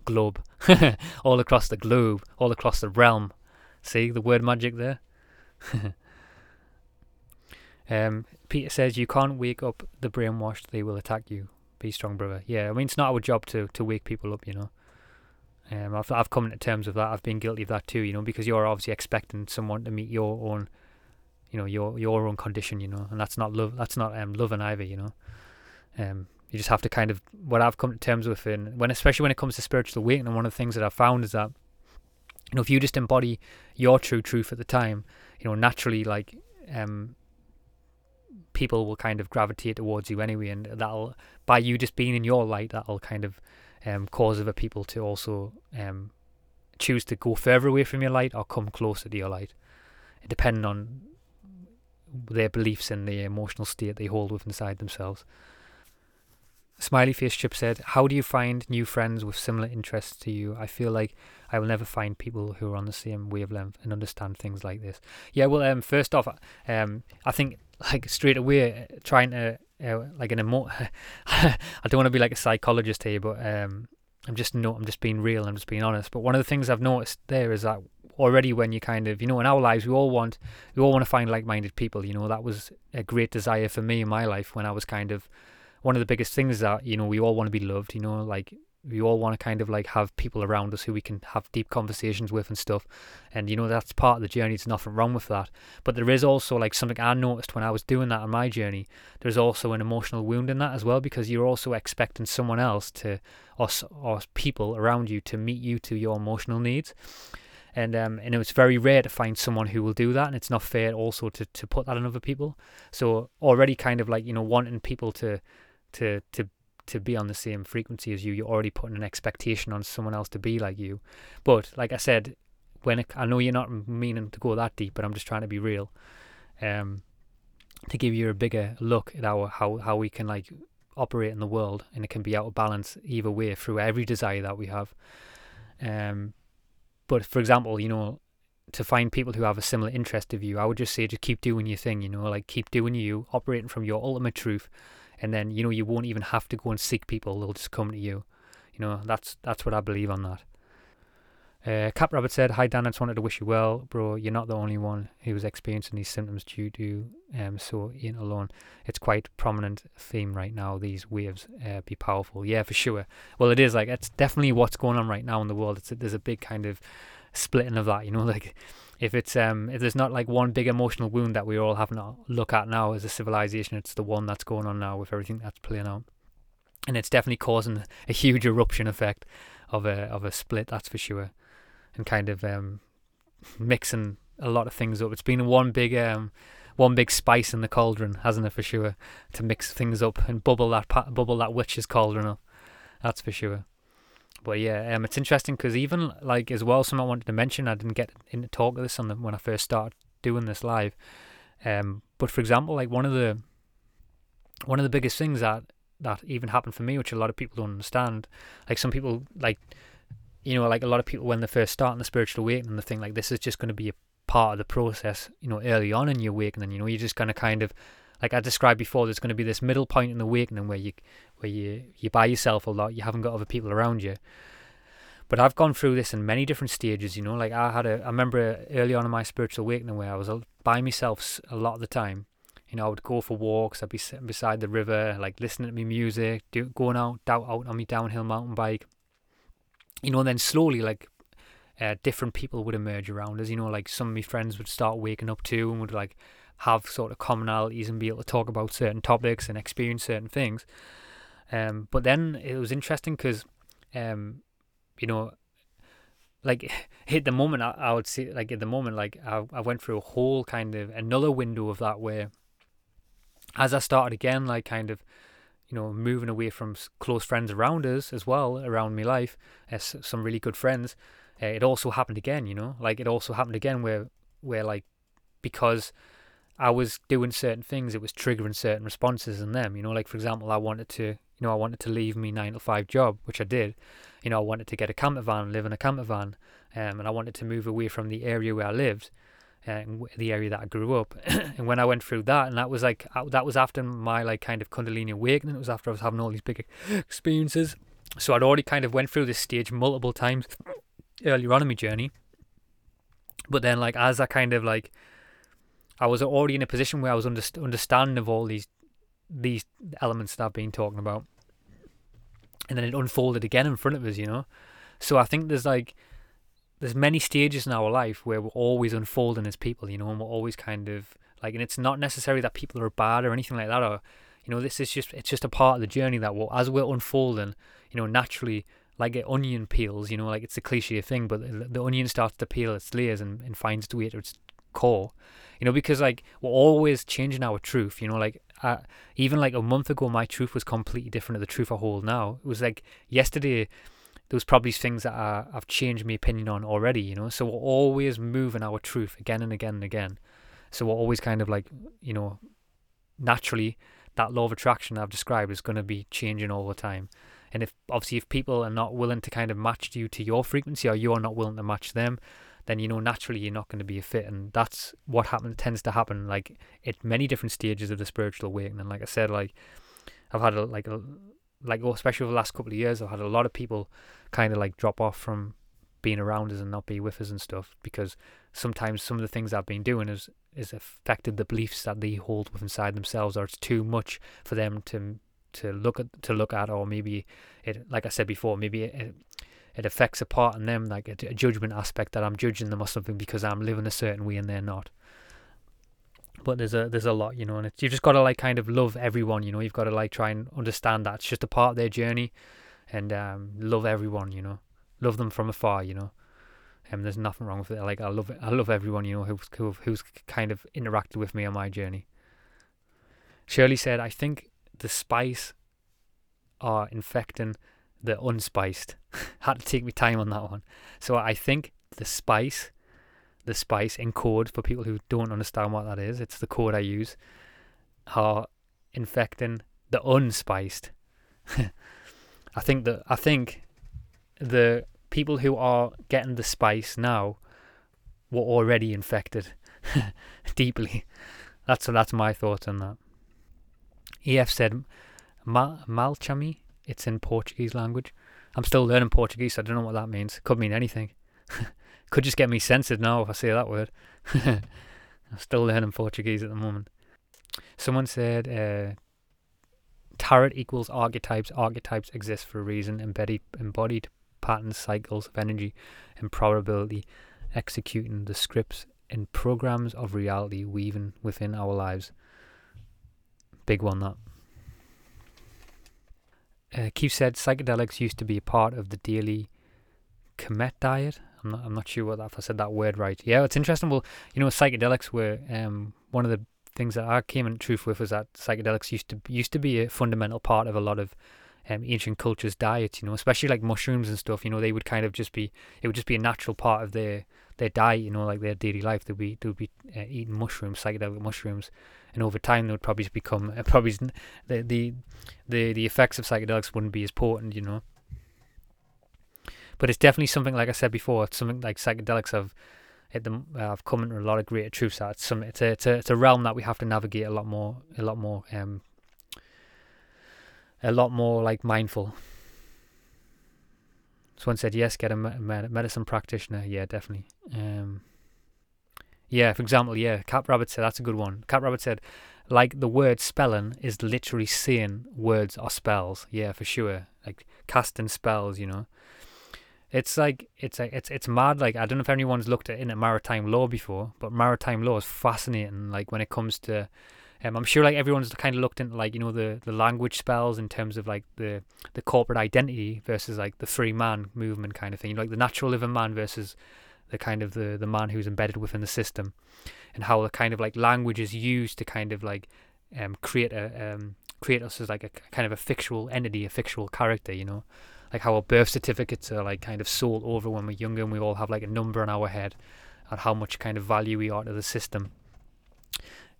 Globe. All across the globe. All across the realm. See the word magic there? Um, Peter says you can't wake up the brainwashed; they will attack you. Be strong, brother. Yeah, I mean it's not our job to to wake people up, you know. Um, I've I've come to terms with that. I've been guilty of that too, you know, because you're obviously expecting someone to meet your own, you know, your your own condition, you know, and that's not love. That's not um loving either, you know. Um, you just have to kind of what I've come to terms with, and when especially when it comes to spiritual awakening, one of the things that I've found is that, you know, if you just embody your true truth at the time, you know, naturally, like, um, people will kind of gravitate towards you anyway, and that'll by you just being in your light, that'll kind of um, cause other people to also um, choose to go further away from your light or come closer to your light, depending on their beliefs and the emotional state they hold within inside themselves. Smiley Face Chip said, How do you find new friends with similar interests to you? I feel like I will never find people who are on the same wavelength and understand things like this. Yeah, well, um, first off, um, I think like straight away uh, trying to like an emo. I don't want to be like a psychologist here, but um, I'm just no, I'm just being real. I'm just being honest. But one of the things I've noticed there is that already when you kind of you know in our lives we all want we all want to find like-minded people. You know that was a great desire for me in my life when I was kind of one of the biggest things that you know we all want to be loved. You know like we all want to kind of like have people around us who we can have deep conversations with and stuff. And you know that's part of the journey there's nothing wrong with that. But there is also like something i noticed when i was doing that on my journey there's also an emotional wound in that as well because you're also expecting someone else to or, or people around you to meet you to your emotional needs. And um, and it's very rare to find someone who will do that, and it's not fair also to, to put that on other people. So already kind of like you know wanting people to to to to be on the same frequency as you, you're already putting an expectation on someone else to be like you. But like I said, when it, I know you're not meaning to go that deep, but I'm just trying to be real. Um, to give you a bigger look at our how how we can like operate in the world, and it can be out of balance either way through every desire that we have. Um, but for example, you know, to find people who have a similar interest of you, I would just say just keep doing your thing, you know, like keep doing you, operating from your ultimate truth, and then you know you won't even have to go and seek people; they'll just come to you. You know, that's that's what I believe on that. Uh, Cap Rabbit said, "Hi Dan, I just wanted to wish you well, bro. You're not the only one who is experiencing these symptoms due to um so ain't alone. It's quite prominent theme right now. These waves uh, be powerful, yeah, for sure. Well, it is like it's definitely what's going on right now in the world. It's there's a big kind of splitting of that, you know, like if it's um if there's not like one big emotional wound that we're all having to look at now as a civilization, it's the one that's going on now with everything that's playing out, and it's definitely causing a huge eruption effect of a of a split. That's for sure and kind of um, mixing a lot of things up. It's been one big um, one big spice in the cauldron, hasn't it, for sure, to mix things up and bubble that bubble that witch's cauldron up. That's for sure. But yeah, um, it's interesting because even like as well, something I wanted to mention, I didn't get into talk of this on the, when I first started doing this live. Um, but for example, like one of the one of the biggest things that that even happened for me, which a lot of people don't understand, like some people like you know, like a lot of people when they first start in the spiritual awakening, they think like this is just going to be a part of the process, you know, early on in your awakening. You know, you're just going to kind of, like I described before, there's going to be this middle point in the awakening where you, where you, you by yourself a lot, you haven't got other people around you. But I've gone through this in many different stages, you know. Like I had a, I remember early on in my spiritual awakening where I was by myself a lot of the time. You know, I would go for walks. I'd be sitting beside the river, like listening to me music, do, going out, out, out on my downhill mountain bike, you know, and then slowly, like, uh, different people would emerge around us. You know, like some of my friends would start waking up too and would like have sort of commonalities and be able to talk about certain topics and experience certain things. Um, but then it was interesting because, um, you know, like at the moment, I, I would say, like at the moment, like I, I went through a whole kind of another window of that where, as I started again, like kind of you know, moving away from close friends around us as well, around my life, as some really good friends, uh, it also happened again, you know, like it also happened again where, where like, because I was doing certain things, it was triggering certain responses in them, you know, like for example, I wanted to, you know, I wanted to leave my nine to five job, which I did, you know, I wanted to get a camper van, live in a camper van, um, and I wanted to move away from the area where I lived, uh, the area that I grew up. and when I went through that, and that was like uh, that was after my like kind of Kundalini awakening. It was after I was having all these big experiences. So I'd already kind of went through this stage multiple times earlier on in my journey. But then, like as I kind of like, I was already in a position where I was underst- understanding of all these these elements that I've been talking about, and then it unfolded again in front of us, you know. So I think there's like there's many stages in our life where we're always unfolding as people, you know, and we're always kind of like, and it's not necessarily that people are bad or anything like that, or you know, this is just it's just a part of the journey that we're, as we're unfolding, you know, naturally, like an onion peels, you know, like it's a cliche thing, but the, onion starts to peel its layers and, and finds its way to its core, you know, because like we're always changing our truth, you know, like uh, even like a month ago, my truth was completely different to the truth I hold now. It was like yesterday there was probably things that I, I've changed my opinion on already, you know. So we're always moving our truth again and again and again. So we're always kind of like, you know, naturally that law of attraction I've described is going to be changing all the time. And if obviously if people are not willing to kind of match you to your frequency or you're not willing to match them, then you know naturally you're not going to be a fit. And that's what happens tends to happen like at many different stages of the spiritual awakening. Like I said, like I've had a, like a like oh, especially over the last couple of years, I've had a lot of people kind of like drop off from being around us and not be with us and stuff because sometimes some of the things I've been doing is is affected the beliefs that they hold with inside themselves or it's too much for them to to look at to look at or maybe it like I said before maybe it it affects a part in them like a, a judgment aspect that I'm judging them or something because I'm living a certain way and they're not. But there's a there's a lot you know and you've just got to like kind of love everyone you know you've got to like try and understand that it's just a part of their journey and um, love everyone you know love them from afar you know. And um, there's nothing wrong with it like i love it i love everyone you know who's who, who's kind of interacted with me on my journey. Shirley said i think the spice are infecting the unspiced had to take me time on that one so i think the spice the spice in code for people who don't understand what that is. It's the code I use. Are infecting the unspiced. I think that I think the people who are getting the spice now were already infected deeply. That's that's my thoughts on that. EF said, Mal- Malchami. It's in Portuguese language. I'm still learning Portuguese. So I don't know what that means. Could mean anything. Could just get me censored now if I say that word. I'm still learning Portuguese at the moment. Someone said, uh, tarot equals archetypes. Archetypes exist for a reason. Embodied, embodied patterns, cycles of energy, and probability, executing the scripts in programs of reality weaving within our lives. Big one, that. Uh, Keith said psychedelics used to be a part of the daily Kemet diet. I'm not, I'm not sure what if I said that word right. Yeah, it's interesting. Well, you know, psychedelics were um, one of the things that I came in truth with was that psychedelics used to used to be a fundamental part of a lot of um, ancient cultures' diets. You know, especially like mushrooms and stuff. You know, they would kind of just be it would just be a natural part of their their diet. You know, like their daily life. They'd be they would be uh, eating mushrooms, psychedelic mushrooms, and over time they would probably become uh, probably the the the the effects of psychedelics wouldn't be as potent. You know. But it's definitely something, like I said before, it's something like psychedelics have uh, have come into a lot of greater truths. That it's some it's a, it's a it's a realm that we have to navigate a lot more a lot more um a lot more like mindful. Someone said yes, get a med- medicine practitioner. Yeah, definitely. Um, yeah, for example, yeah, Cap Rabbit said that's a good one. Cap Rabbit said, like the word spelling is literally saying words or spells. Yeah, for sure. Like casting spells, you know it's like it's like it's it's mad. Like I don't know if anyone's looked at maritime law before, but maritime law is fascinating. Like when it comes to, um, I'm sure like everyone's kind of looked into like you know the the language spells in terms of like the the corporate identity versus like the free man movement kind of thing. You know, like the natural living man versus the kind of the the man who's embedded within the system, and how the kind of like language is used to kind of like um create a um create us as like a kind of a fictional entity, a fictional character. You know like how our birth certificates are like kind of sold over when we're younger and we all have like a number on our head and how much kind of value we are to the system.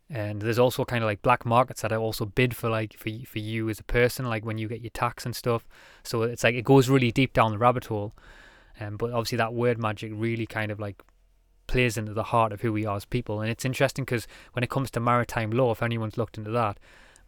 And there's also kind of like black markets that are also bid for like for for you as a person, like when you get your tax and stuff. So it's like it goes really deep down the rabbit hole. Um, but obviously that word magic really kind of like plays into the heart of who we are as people. And it's interesting because when it comes to maritime law, if anyone's looked into that,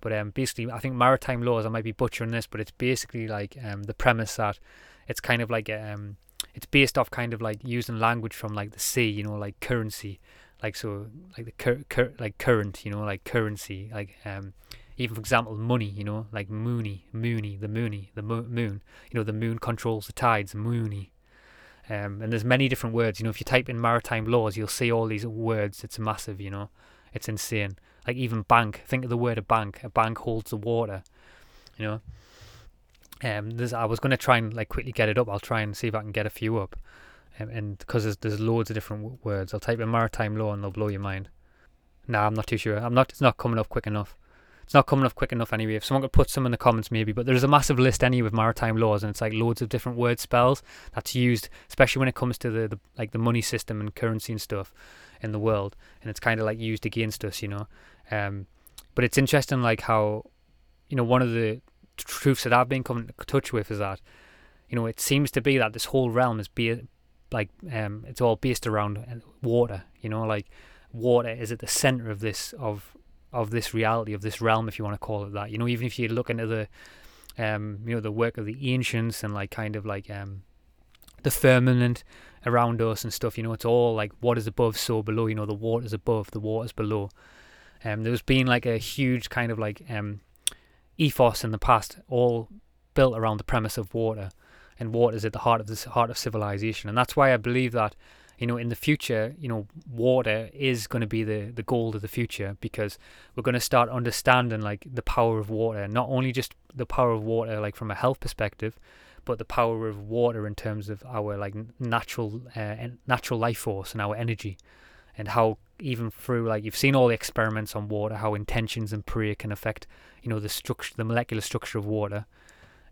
but um, basically, I think maritime laws. I might be butchering this, but it's basically like um, the premise that it's kind of like um, it's based off kind of like using language from like the sea. You know, like currency, like so, like the cur- cur- like current. You know, like currency, like um, even for example, money. You know, like moony, moony, the moony, the mo- moon. You know, the moon controls the tides. Moony. Um, and there's many different words. You know, if you type in maritime laws, you'll see all these words. It's massive. You know, it's insane. Like even bank. Think of the word a bank. A bank holds the water. You know. Um, there's, I was going to try and like quickly get it up. I'll try and see if I can get a few up. Um, and because there's, there's loads of different w- words, I'll type in maritime law and they'll blow your mind. Nah, I'm not too sure. I'm not. It's not coming up quick enough. It's not coming up quick enough anyway. If someone could put some in the comments, maybe. But there's a massive list anyway with maritime laws, and it's like loads of different word spells that's used, especially when it comes to the, the like the money system and currency and stuff in the world, and it's kind of like used against us, you know. Um, but it's interesting, like how, you know, one of the truths that I've been coming to touch with is that, you know, it seems to be that this whole realm is be like um, it's all based around water. You know, like water is at the center of this of of this reality of this realm, if you want to call it that. You know, even if you look into the um, you know, the work of the ancients and like kind of like um, the firmament around us and stuff. You know, it's all like what is above, so below. You know, the water's above, the water's below. Um, there's been like a huge kind of like um, ethos in the past, all built around the premise of water, and water is at the heart of this heart of civilization, and that's why I believe that you know in the future, you know, water is going to be the the gold of the future because we're going to start understanding like the power of water, not only just the power of water like from a health perspective, but the power of water in terms of our like natural uh, natural life force and our energy and how even through like you've seen all the experiments on water how intentions and prayer can affect you know the structure the molecular structure of water.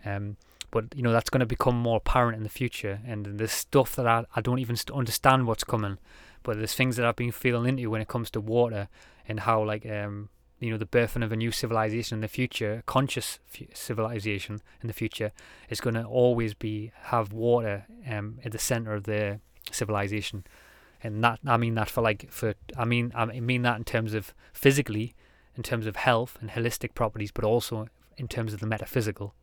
Um but you know that's going to become more apparent in the future and there's stuff that I, I don't even understand what's coming but there's things that I've been feeling into when it comes to water and how like um you know the birthing of a new civilization in the future conscious civilization in the future is going to always be have water um, at the center of their civilization and that I mean that for like for I mean I mean that in terms of physically, in terms of health and holistic properties, but also in terms of the metaphysical.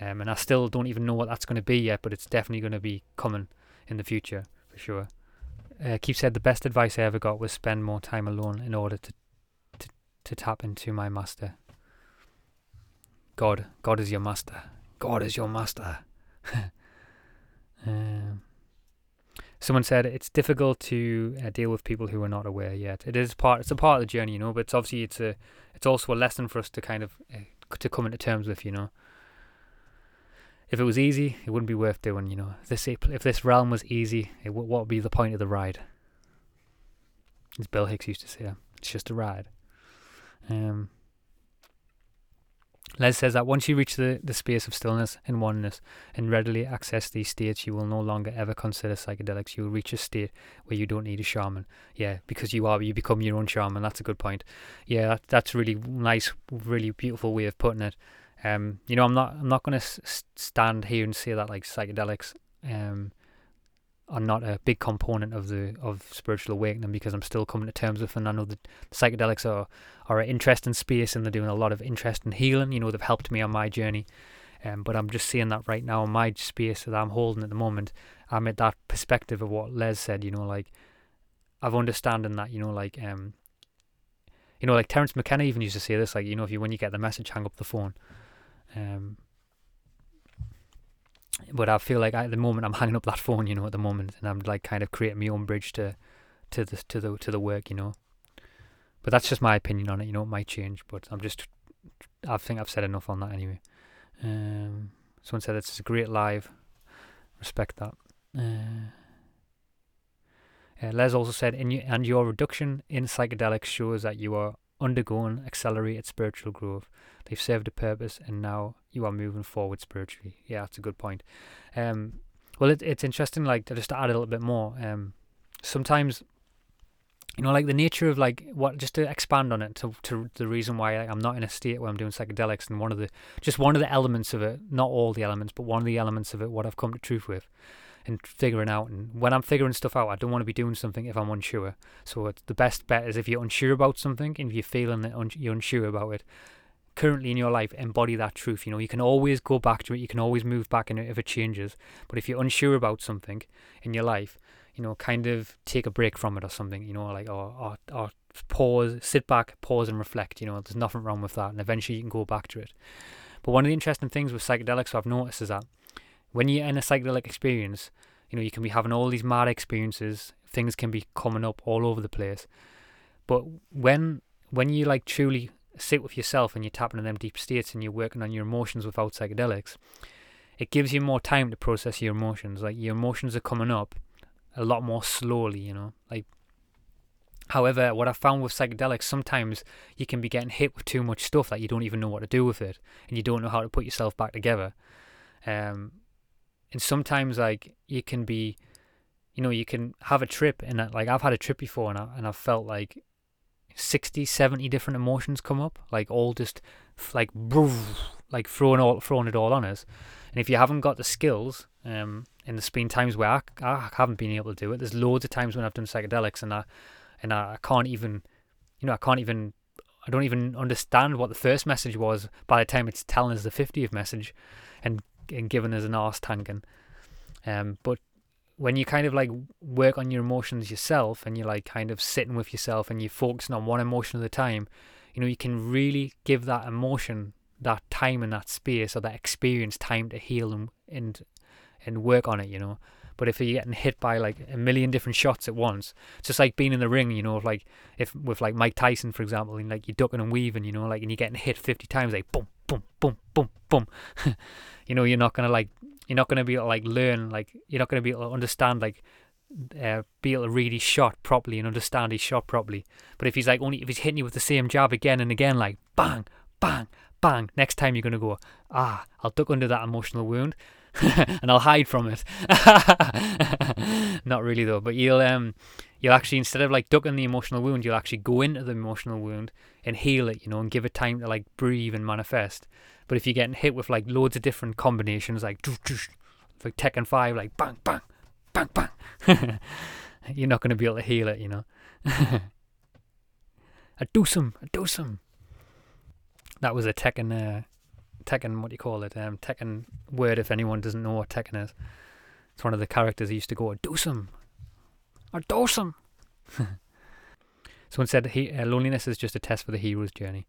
Um, and I still don't even know what that's going to be yet, but it's definitely going to be coming in the future for sure. Uh, Keith said the best advice I ever got was spend more time alone in order to to, to tap into my master. God, God is your master. God is your master. um, someone said it's difficult to uh, deal with people who are not aware yet. It is part. It's a part of the journey, you know. But it's obviously it's a. It's also a lesson for us to kind of uh, to come into terms with, you know. If it was easy, it wouldn't be worth doing, you know. If this if this realm was easy, it, what would be the point of the ride? As Bill Hicks used to say, it's just a ride. Um, Les says that once you reach the, the space of stillness and oneness and readily access these states, you will no longer ever consider psychedelics. You will reach a state where you don't need a shaman. Yeah, because you are, you become your own shaman. That's a good point. Yeah, that, that's really nice, really beautiful way of putting it. Um, you know, I'm not, I'm not going to s- stand here and say that like psychedelics, um, are not a big component of the of spiritual awakening because I'm still coming to terms with and I know that psychedelics are are an interesting space and they're doing a lot of interesting healing. You know, they've helped me on my journey. Um, but I'm just seeing that right now in my space that I'm holding at the moment. I'm at that perspective of what Les said, you know, like I've understanding that, you know, like um you know, like Terence McKenna even used to say this, like, you know, if you when you get the message, hang up the phone. Um but I feel like at the moment I'm hanging up that phone, you know, at the moment, and I'm like kind of creating my own bridge to, to the to the to the work, you know. But that's just my opinion on it, you know. It might change, but I'm just, I think I've said enough on that anyway. Um, someone said it's a great live. Respect that. Uh, uh, Les also said, in you, and your reduction in psychedelics shows that you are undergoing accelerated spiritual growth. They've served a purpose, and now you are moving forward spiritually. Yeah, that's a good point. Um, well, it, it's interesting. Like just to add a little bit more. Um, sometimes, you know, like the nature of like what just to expand on it to to the reason why I'm not in a state where I'm doing psychedelics, and one of the just one of the elements of it, not all the elements, but one of the elements of it, what I've come to truth with and figuring out. And when I'm figuring stuff out, I don't want to be doing something if I'm unsure. So the best bet is if you're unsure about something and if you're feeling that un- you're unsure about it, currently in your life, embody that truth. You know, you can always go back to it. You can always move back in it if it changes. But if you're unsure about something in your life, you know, kind of take a break from it or something. You know, like or or, or pause, sit back, pause and reflect. You know, there's nothing wrong with that, and eventually you can go back to it. But one of the interesting things with psychedelics I've noticed is that when you're in a psychedelic experience, you know, you can be having all these mad experiences, things can be coming up all over the place. But when when you like truly sit with yourself and you're tapping in them deep states and you're working on your emotions without psychedelics, it gives you more time to process your emotions. Like your emotions are coming up a lot more slowly, you know. Like however, what I found with psychedelics, sometimes you can be getting hit with too much stuff that you don't even know what to do with it and you don't know how to put yourself back together. Um and sometimes like you can be you know you can have a trip and like i've had a trip before and, I, and i've felt like 60 70 different emotions come up like all just like like throwing all throwing it all on us. And if you haven't got the skills um and there's been times where I, I haven't been able to do it. There's loads of times when i've done psychedelics and i and I, I can't even you know i can't even i don't even understand what the first message was by the time it's telling us the 50th message. And and given as an arse tanking. Um, but when you kind of like work on your emotions yourself and you're like kind of sitting with yourself and you're focusing on one emotion at a time, you know, you can really give that emotion that time and that space or that experience time to heal and and, and work on it, you know. But if you're getting hit by like a million different shots at once, it's just like being in the ring, you know, like if with like Mike Tyson, for example, and like you're ducking and weaving, you know, like and you're getting hit 50 times, like boom, boom, boom, boom, boom. you know, you're not gonna like, you're not gonna be able to like learn, like you're not gonna be able to understand, like, uh, be able to read his shot properly and understand his shot properly. But if he's like only if he's hitting you with the same jab again and again, like bang, bang, bang, next time you're gonna go, ah, I'll duck under that emotional wound. and I'll hide from it. Not really though, but you'll um you'll actually instead of like ducking the emotional wound, you'll actually go into the emotional wound and heal it, you know, and give it time to like breathe and manifest. But if you're getting hit with like loads of different combinations, like like Tekken Five, like bang bang bang bang, you're not going to be able to heal it, you know. a dosum, a dosum. That was a Tekken, uh, Tekken, what do you call it? Um, Tekken word. If anyone doesn't know what Tekken is, it's one of the characters he used to go a dosum, a dosum. Someone said he, uh, loneliness is just a test for the hero's journey.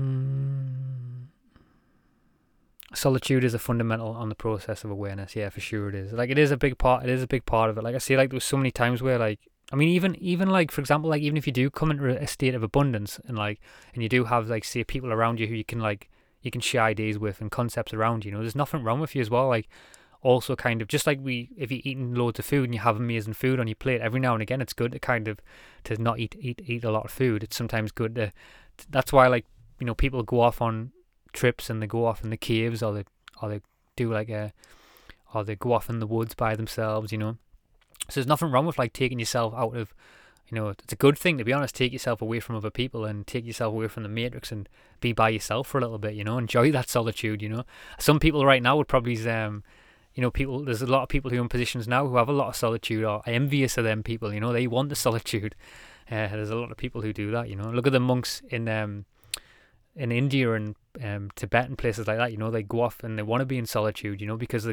Mm. Solitude is a fundamental on the process of awareness. Yeah, for sure it is. Like it is a big part. It is a big part of it. Like I see, like there was so many times where like I mean, even even like for example, like even if you do come into a state of abundance and like and you do have like say people around you who you can like you can share ideas with and concepts around you, you know, there's nothing wrong with you as well. Like also kind of just like we if you're eating loads of food and you have amazing food on your plate every now and again, it's good to kind of to not eat eat eat a lot of food. It's sometimes good to. That's why like you know people go off on trips and they go off in the caves or they or they do like a or they go off in the woods by themselves, you know. So there's nothing wrong with like taking yourself out of you know, it's a good thing to be honest, take yourself away from other people and take yourself away from the matrix and be by yourself for a little bit, you know, enjoy that solitude, you know. Some people right now would probably um you know, people there's a lot of people who are in positions now who have a lot of solitude or envious of them people, you know, they want the solitude. Uh, there's a lot of people who do that, you know. Look at the monks in um in India and um, Tibet and places like that, you know, they go off and they want to be in solitude, you know, because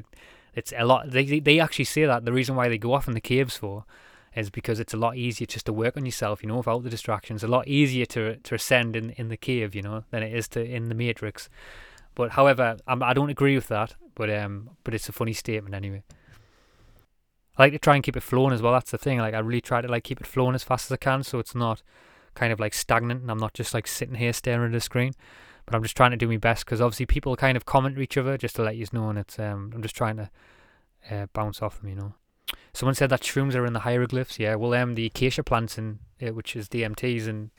it's a lot. They they actually say that the reason why they go off in the caves for is because it's a lot easier just to work on yourself, you know, without the distractions. A lot easier to to ascend in in the cave, you know, than it is to in the matrix. But however, I'm, I don't agree with that. But um, but it's a funny statement anyway. I like to try and keep it flowing as well. That's the thing. Like I really try to like keep it flowing as fast as I can, so it's not kind of like stagnant and I'm not just like sitting here staring at a screen. But I'm just trying to do my best because obviously people kind of comment to each other just to let you know, and it's um I'm just trying to uh, bounce off them, you know. Someone said that shrooms are in the hieroglyphs. Yeah, well, um, the acacia plants in uh, which is DMTs and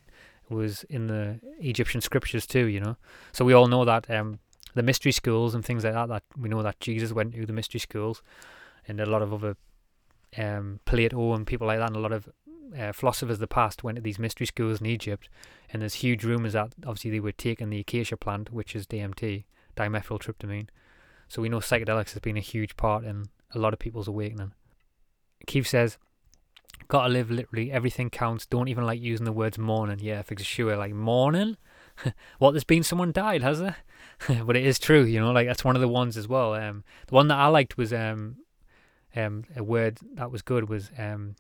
was in the Egyptian scriptures too, you know. So we all know that um the mystery schools and things like that. That we know that Jesus went to the mystery schools, and a lot of other um Plato and people like that, and a lot of uh, philosophers of the past went to these mystery schools in Egypt, and there's huge rumors that obviously they were taking the acacia plant, which is DMT, dimethyltryptamine. So we know psychedelics has been a huge part in a lot of people's awakening. Keith says, "Gotta live literally. Everything counts. Don't even like using the words morning. Yeah, for sure. Like morning. what? There's been someone died, has there? but it is true. You know, like that's one of the ones as well. Um, the one that I liked was um, um, a word that was good was um,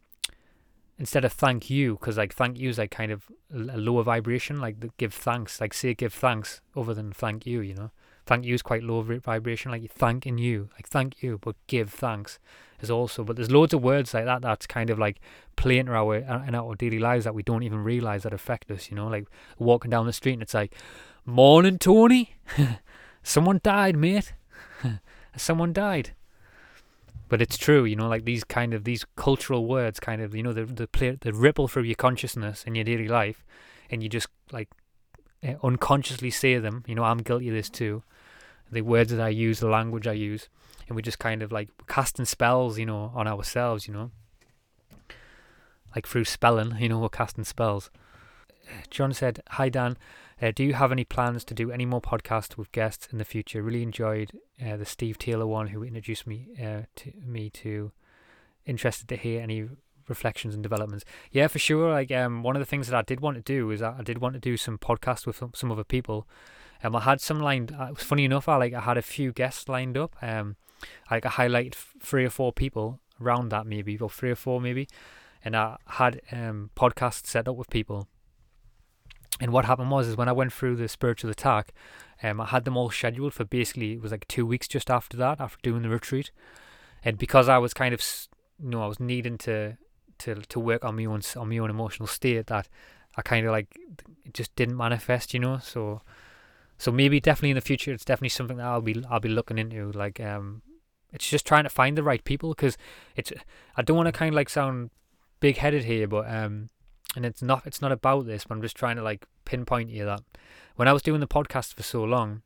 instead of thank you, because like thank you is like kind of a lower vibration, like give thanks, like say give thanks other than thank you, you know. Thank you is quite low vibration, like thanking you, like thank you, but give thanks is also. But there's loads of words like that that's kind of like playing in our in our daily lives that we don't even realize that affect us, you know. Like walking down the street and it's like, morning, Tony, someone died, mate, someone died but it's true, you know, like these kind of these cultural words, kind of, you know, the the play, the ripple through your consciousness in your daily life, and you just like uh, unconsciously say them. You know, I'm guilty of this too. The words that I use, the language I use, and we just kind of like casting spells, you know, on ourselves, you know, like through spelling, you know, we're casting spells. John said, "Hi Dan, uh, do you have any plans to do any more podcasts with guests in the future? Really enjoyed uh, the Steve Taylor one, who introduced me uh, to me to. Interested to hear any reflections and developments. Yeah, for sure. Like um, one of the things that I did want to do is I did want to do some podcasts with some other people. Um, I had some lined. Uh, it was funny enough. I like I had a few guests lined up. Um, like I highlighted three or four people around that maybe, or three or four maybe, and I had um podcasts set up with people and what happened was is when I went through the spiritual attack, um, I had them all scheduled for basically it was like two weeks just after that, after doing the retreat, and because I was kind of you know I was needing to to to work on my own on my own emotional state that I kind of like it just didn't manifest, you know. So so maybe definitely in the future it's definitely something that I'll be I'll be looking into. Like um, it's just trying to find the right people because it's I don't want to kind of like sound big headed here, but um and it's not it's not about this, but I'm just trying to like pinpoint you that when I was doing the podcast for so long,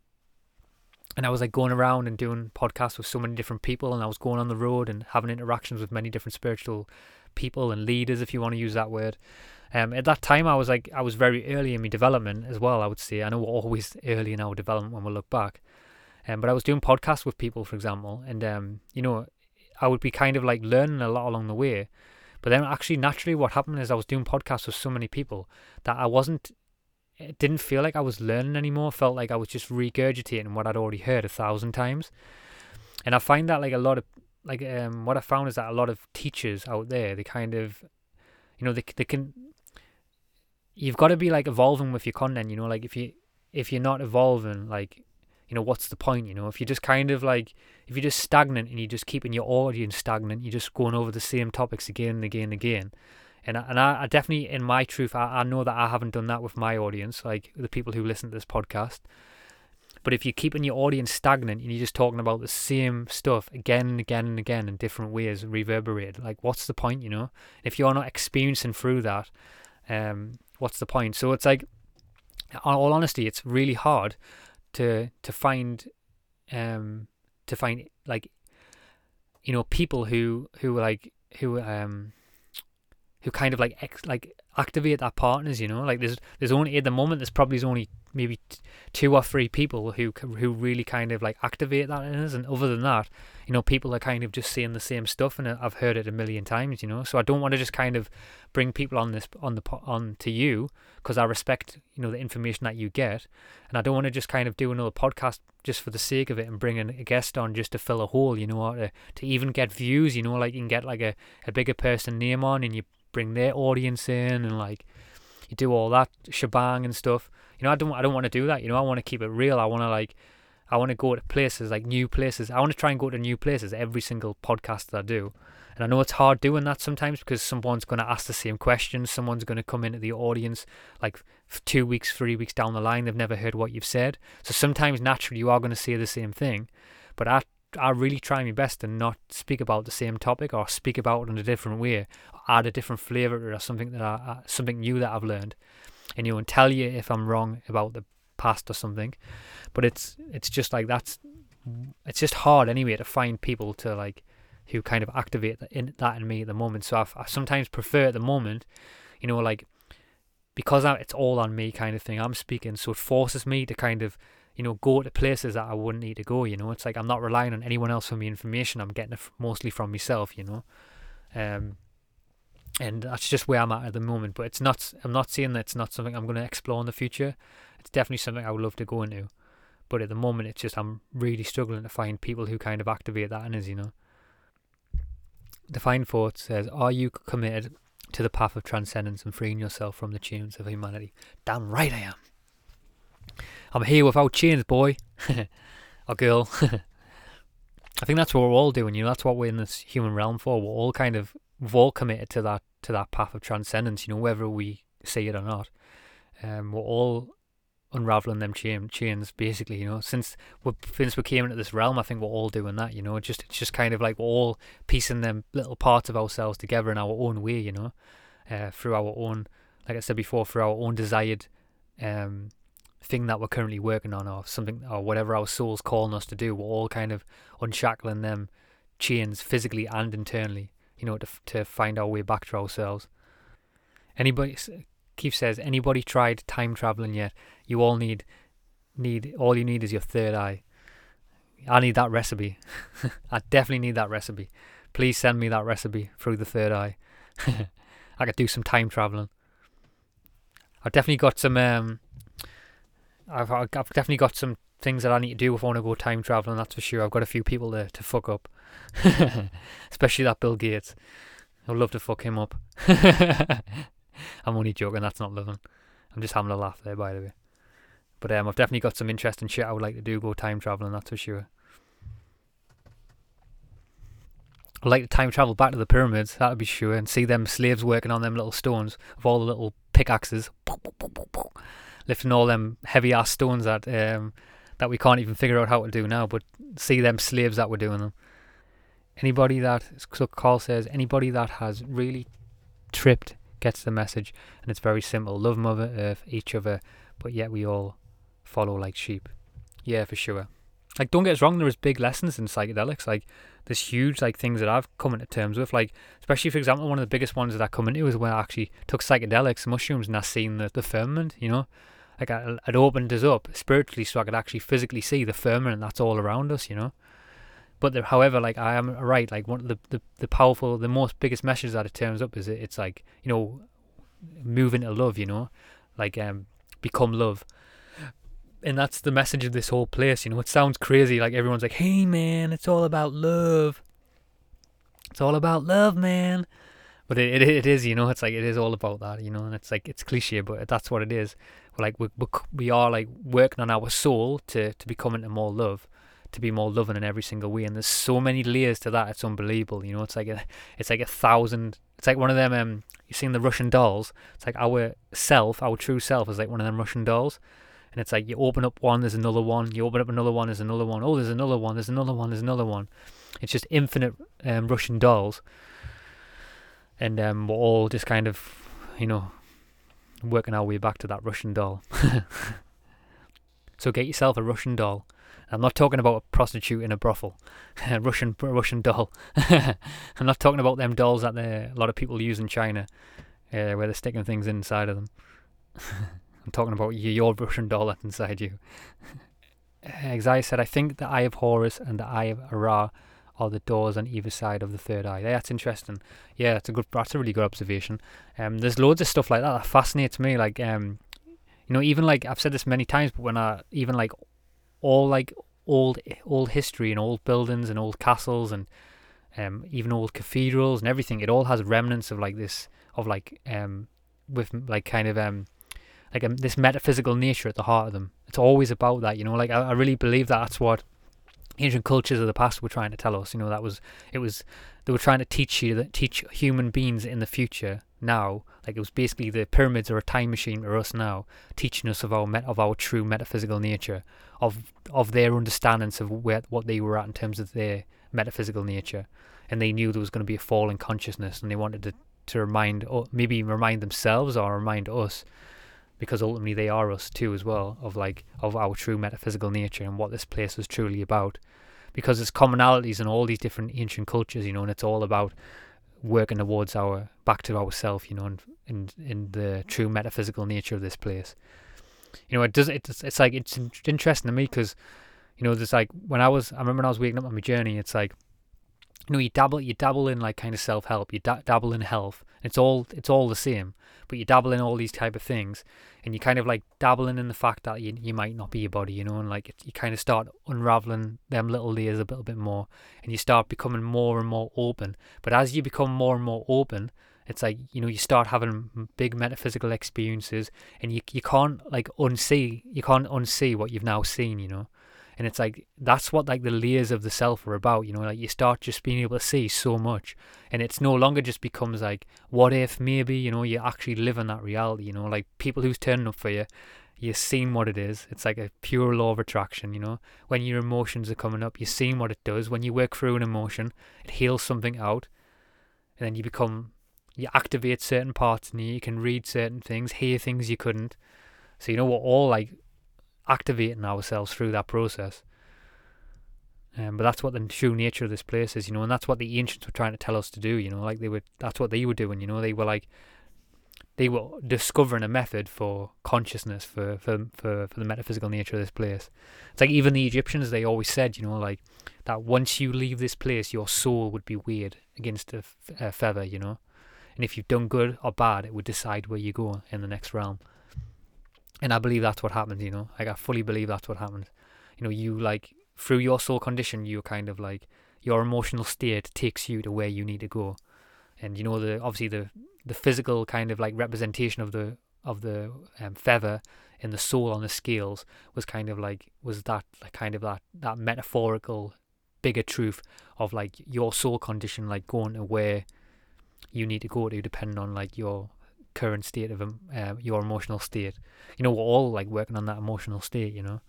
and I was like going around and doing podcasts with so many different people, and I was going on the road and having interactions with many different spiritual people and leaders, if you want to use that word. Um, at that time, I was like I was very early in my development as well. I would say I know we're always early in our development when we look back, um, but I was doing podcasts with people, for example, and um, you know, I would be kind of like learning a lot along the way. But then actually naturally what happened is I was doing podcasts with so many people that I wasn't it didn't feel like I was learning anymore. Felt like I was just regurgitating what I'd already heard a thousand times. And I find that like a lot of like um what I found is that a lot of teachers out there they kind of you know they they can you've got to be like evolving with your content, you know, like if you if you're not evolving like you know what's the point you know? If you're just kind of like if you're just stagnant and you're just keeping your audience stagnant you're just going over the same topics again and again and again. And I, and I, I definitely in my truth I, I know that I haven't done that with my audience like the people who listen to this podcast. But if you're keeping your audience stagnant and you're just talking about the same stuff again and again and again in different ways reverberated like what's the point you know? If you're not experiencing through that um what's the point? So it's like in all honesty it's really hard to to find um to find like you know people who who like who um who kind of like ex, like activate their partners you know? Like there's there's only at the moment there's probably only maybe t- two or three people who who really kind of like activate that in us. And other than that you know people are kind of just saying the same stuff and I've heard it a million times you know? So I don't want to just kind of bring people on this on the on to you because I respect you know the information that you get. And I don't want to just kind of do another podcast just for the sake of it and bring a guest on just to fill a hole you know or to, to even get views you know? Like you can get like a, a bigger person name on and you bring their audience in and like you do all that shebang and stuff. You know, I don't I don't want to do that. You know, I want to keep it real. I want to like I want to go to places like new places. I want to try and go to new places every single podcast that I do. And I know it's hard doing that sometimes because someone's going to ask the same questions. Someone's going to come into the audience like two weeks, three weeks down the line. They've never heard what you've said. So sometimes naturally you are going to say the same thing. But I I really try my best to not speak about the same topic or speak about it in a different way, add a different flavour or something that I, something new that I've learned, and you know, and tell you if I'm wrong about the past or something. But it's it's just like that's it's just hard anyway to find people to like who kind of activate that in that in me at the moment. So I've, I sometimes prefer at the moment, you know, like because I, it's all on me kind of thing. I'm speaking, so it forces me to kind of you know, go to places that I wouldn't need to go. You know, it's like I'm not relying on anyone else for me information. I'm getting it mostly from myself. You know, um, and that's just where I'm at at the moment. But it's not. I'm not saying that it's not something I'm going to explore in the future. It's definitely something I would love to go into. But at the moment, it's just I'm really struggling to find people who kind of activate that in us. You know. Define Thought says, "Are you committed to the path of transcendence and freeing yourself from the chains of humanity?" Damn right I am. I'm here without chains, boy. or girl. I think that's what we're all doing, you know, that's what we're in this human realm for. We're all kind of we've all committed to that to that path of transcendence, you know, whether we see it or not. Um, we're all unraveling them chain, chains basically, you know. Since we since we came into this realm, I think we're all doing that, you know. Just it's just kind of like we're all piecing them little parts of ourselves together in our own way, you know, uh, through our own, like I said before, through our own desired um, thing that we're currently working on or something or whatever our soul's calling us to do we're all kind of unshackling them chains physically and internally you know to, to find our way back to ourselves. Anybody keith says anybody tried time traveling yet? You all need need all you need is your third eye. I need that recipe. I definitely need that recipe. Please send me that recipe through the third eye. I could do some time traveling. I've definitely got some um I've I've definitely got some things that I need to do if I want to go time traveling. That's for sure. I've got a few people to to fuck up, especially that Bill Gates. I'd love to fuck him up. I'm only joking. That's not living. I'm just having a laugh there, by the way. But um, I've definitely got some interesting shit I would like to do. Go time traveling. That's for sure. I'd like to time travel back to the pyramids. That'd be sure, and see them slaves working on them little stones of all the little pickaxes lifting all them heavy ass stones that um, that we can't even figure out how to do now. But see them slaves that were doing them. Anybody that so Carl says anybody that has really tripped gets the message, and it's very simple: love Mother Earth, each other, but yet we all follow like sheep. Yeah, for sure. Like, don't get us wrong, there is big lessons in psychedelics. Like, there's huge like things that I've come into terms with. Like, especially for example, one of the biggest ones that I come into is when I actually took psychedelics, mushrooms, and I seen the, the firmament. You know, like it opened us up spiritually so I could actually physically see the firmament that's all around us, you know. but however, like I am right, like one of the, the the powerful, the most biggest message that it turns up is it, it's like you know, moving into love, you know, like um, become love. And that's the message of this whole place, you know. It sounds crazy, like everyone's like, "Hey, man, it's all about love. It's all about love, man." But it, it it is, you know. It's like it is all about that, you know. And it's like it's cliche, but that's what it is. We're like we we are like working on our soul to to become into more love to be more loving in every single way. And there's so many layers to that. It's unbelievable. You know, it's like a, it's like a thousand. It's like one of them. Um, you've seen the Russian dolls. It's like our self, our true self, is like one of them Russian dolls. And it's like you open up one, there's another one. You open up another one, there's another one. Oh, there's another one. There's another one. There's another one. It's just infinite um, Russian dolls. And um, we're all just kind of, you know, working our way back to that Russian doll. so get yourself a Russian doll I'm not talking about a prostitute in a brothel, a Russian Russian doll. I'm not talking about them dolls that a lot of people use in China, uh, where they're sticking things inside of them. I'm talking about your Russian doll that's inside you. As I said, I think the Eye of Horus and the Eye of Ra are the doors on either side of the third eye. That's interesting. Yeah, that's a good. That's a really good observation. Um, there's loads of stuff like that that fascinates me. Like um, you know, even like I've said this many times, but when I even like all like old old history and old buildings and old castles and um, even old cathedrals and everything. It all has remnants of like this of like um with like kind of um like um, this metaphysical nature at the heart of them. It's always about that, you know. Like I, I really believe that that's what ancient cultures of the past were trying to tell us. You know, that was it was they were trying to teach you that teach human beings in the future now. Like it was basically the pyramids are a time machine for us now, teaching us of our met, of our true metaphysical nature, of of their understandings of where what they were at in terms of their metaphysical nature, and they knew there was going to be a fall in consciousness, and they wanted to to remind or maybe remind themselves or remind us because ultimately they are us too as well of like of our true metaphysical nature and what this place was truly about because there's commonalities in all these different ancient cultures you know and it's all about working towards our back to ourself you know and in in the true metaphysical nature of this place you know, it does. It's it's like it's interesting to me because, you know, there's like when I was, I remember when I was waking up on my journey. It's like, you know, you dabble, you dabble in like kind of self help. You da- dabble in health. It's all it's all the same, but you dabble in all these type of things, and you kind of like dabbling in the fact that you you might not be your body, you know, and like you kind of start unraveling them little layers a little bit more, and you start becoming more and more open. But as you become more and more open, it's like you know you start having big metaphysical experiences, and you you can't like unsee you can't unsee what you've now seen, you know. And it's like that's what like the layers of the self are about, you know. Like you start just being able to see so much, and it's no longer just becomes like what if maybe you know you actually live in that reality, you know. Like people who's turning up for you, you've seen what it is. It's like a pure law of attraction, you know. When your emotions are coming up, you've seen what it does. When you work through an emotion, it heals something out, and then you become you activate certain parts in you. You can read certain things, hear things you couldn't. So you know we're all like activating ourselves through that process. Um, but that's what the true nature of this place is, you know, and that's what the ancients were trying to tell us to do, you know, like they were. That's what they were doing, you know. They were like, they were discovering a method for consciousness, for for for, for the metaphysical nature of this place. It's like even the Egyptians, they always said, you know, like that once you leave this place, your soul would be weighed against a, f- a feather, you know and if you've done good or bad, it would decide where you go in the next realm. And I believe that's what happens, you know. Like I fully believe that's what happens. You know, you like through your soul condition, you're kind of like your emotional state takes you to where you need to go. And you know the obviously the the physical kind of like representation of the of the um, feather in the soul on the scales was kind of like was that like kind of that that metaphorical bigger truth of like your soul condition like going to where you need to go to depending on like your current state of um, uh, your emotional state. You know, we're all like working on that emotional state. You know,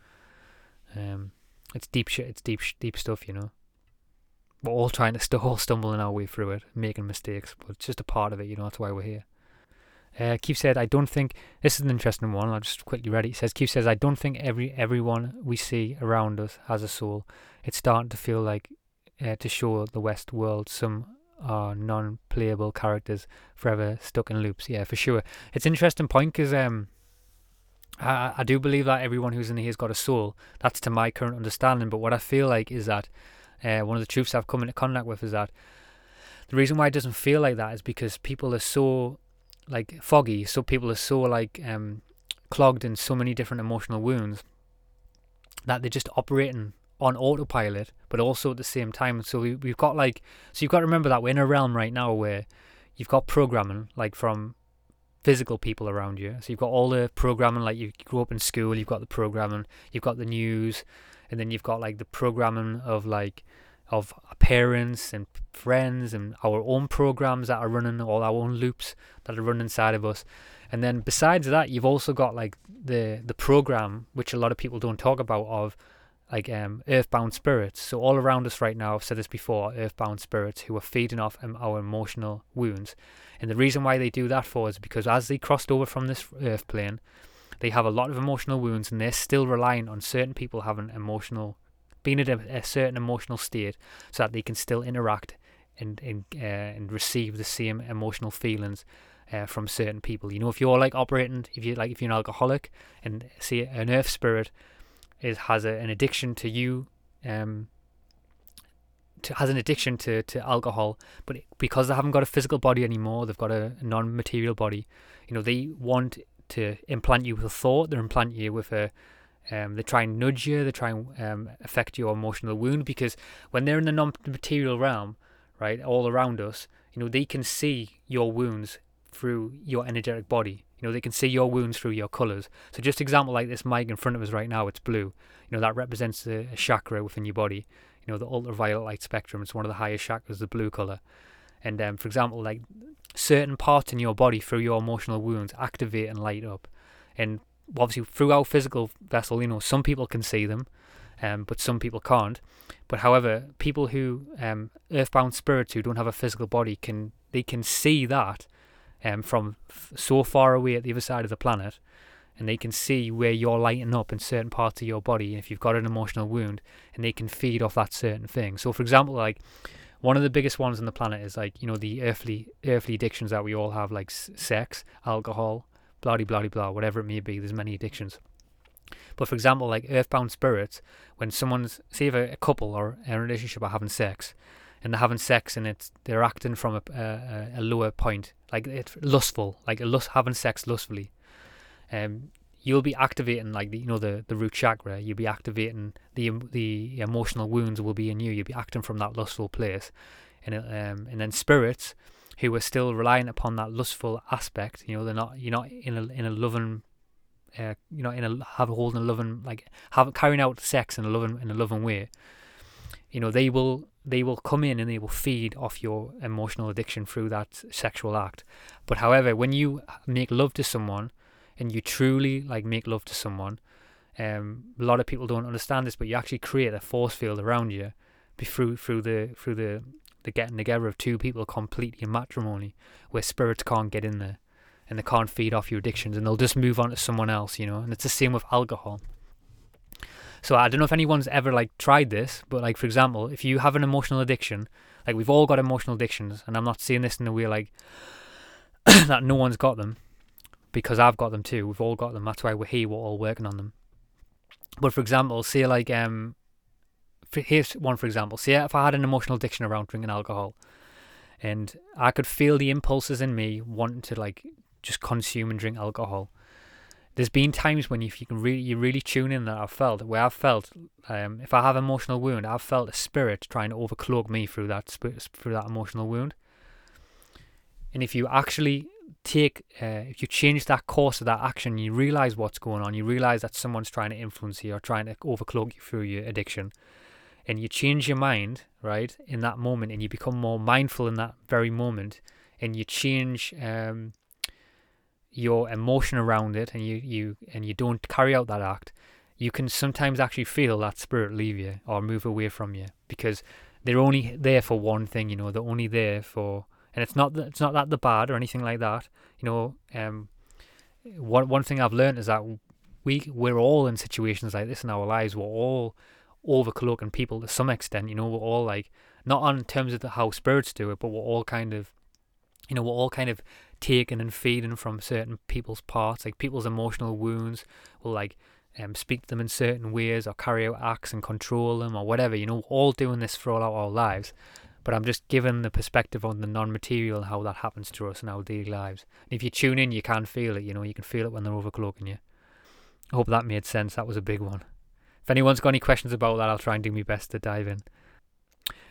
um, it's deep shit. It's deep, deep stuff. You know, we're all trying to st- all stumbling our way through it, making mistakes, but it's just a part of it. You know, that's why we're here. Uh, Keith said, "I don't think this is an interesting one. I'll just quickly read it." He says, "Keith says, I don't think every everyone we see around us has a soul. It's starting to feel like uh, to show the Westworld some are non-playable characters forever stuck in loops. Yeah, for sure. It's interesting point because um, I, I do believe that everyone who's in here has got a soul. That's to my current understanding. But what I feel like is that uh, one of the truths I've come into contact with is that the reason why it doesn't feel like that is because people are so like foggy, so people are so like um, clogged in so many different emotional wounds that they're just operating on autopilot, but also at the same time. So we, we've got like, so you've got to remember that we're in a realm right now where you've got programming like from physical people around you. So you've got all the programming, like you grew up in school, you've got the programming, you've got the news, and then you've got like the programming of like of parents and friends and our own programs that are running, all our own loops that are running inside of us. And then besides that, you've also got like the the program, which a lot of people don't talk about, of like um, earthbound spirits. So all around us right now, I've said this before, earthbound spirits who are feeding off um, our emotional wounds. And the reason why they do that for is because as they crossed over from this earth plane, they have a lot of emotional wounds and they're still relying on certain people having emotional being in a, a certain emotional state so that they can still interact and and, uh, and receive the same emotional feelings uh, from certain people. You know, if you're like operating, if you like, if you're an alcoholic, and see an earth spirit is has a, an addiction to you, um, to, has an addiction to to alcohol, but because they haven't got a physical body anymore, they've got a, non-material body. You know, they want to implant you with a thought. They implant you with a um, they try and nudge you, they try and um, affect your emotional wound because when they're in the non-material realm, right, all around us, you know, they can see your wounds through your energetic body. You know, they can see your wounds through your colors. So, just example like this mic in front of us right now, it's blue. You know, that represents a, a chakra within your body. You know, the ultraviolet light spectrum. It's one of the highest chakras, the blue color. And um, for example, like certain parts in your body through your emotional wounds activate and light up. And obviously through our physical vessel, you know, some people can see them, um, but some people can't. But however, people who um, earthbound spirits who don't have a physical body can they can see that um, from f- so far away at the other side of the planet, and they can see where you're lighting up in certain parts of your body if you've got an emotional wound, and they can feed off that certain thing. So, for example, like one of the biggest ones on the planet is like you know the earthly earthly addictions that we all have, like s- sex, alcohol, blah blah blah, whatever it may be. There's many addictions. But for example, like earthbound spirits, when someone's say if a, a couple or a relationship are having sex, and they're having sex and it's they're acting from a, a, a lower point, like it's lustful, like a lust having sex lustfully. Um, you'll be activating like the you know the the root chakra. You'll be activating the the emotional wounds will be in you. You'll be acting from that lustful place, and um, and then spirits who are still relying upon that lustful aspect. You know, they're not you're not in a in a loving, uh, you know, in a have a holding a loving like have carrying out sex in a loving in a loving way. You know, they will they will come in and they will feed off your emotional addiction through that sexual act. But however, when you make love to someone and you truly like make love to someone, um, a lot of people don't understand this, but you actually create a force field around you through through the through the the getting together of two people completely in matrimony, where spirits can't get in there, and they can't feed off your addictions, and they'll just move on to someone else, you know. And it's the same with alcohol. So I don't know if anyone's ever like tried this, but like for example, if you have an emotional addiction, like we've all got emotional addictions, and I'm not saying this in the way like that no one's got them, because I've got them too. We've all got them. That's why we're here. We're all working on them. But for example, say like um, for, here's one for example. Say if I had an emotional addiction around drinking alcohol, and I could feel the impulses in me wanting to like just consume and drink alcohol. There's been times when if you can really you really tune in that I've felt where I've felt um, if I have emotional wound I've felt a spirit trying to overcloak me through that through that emotional wound. And if you actually take uh, if you change that course of that action, you realize what's going on. You realize that someone's trying to influence you or trying to overcloak you through your addiction, and you change your mind right in that moment, and you become more mindful in that very moment, and you change um, your emotion around it, and you you and you don't carry out that act. You can sometimes actually feel that spirit leave you or move away from you because they're only there for one thing. You know, they're only there for and it's not that, it's not that they're bad or anything like that. You know, um, one one thing I've learned is that we we're all in situations like this in our lives. We're all overcloaking people to some extent. You know, we're all like not on terms of the, how spirits do it, but we're all kind of, you know, we're all kind of taking and feeding from certain people's parts, like people's emotional wounds will like um, speak to them in certain ways or carry out acts and control them or whatever. You know, all doing this for all our, lives. But I'm just giving the perspective on the non-material how that happens to us in our daily lives. And if you tune in, you can feel it. You know, you can feel it when they're overcloaking you. I hope that made sense. That was a big one. If anyone's got any questions about that, I'll try and do my best to dive in.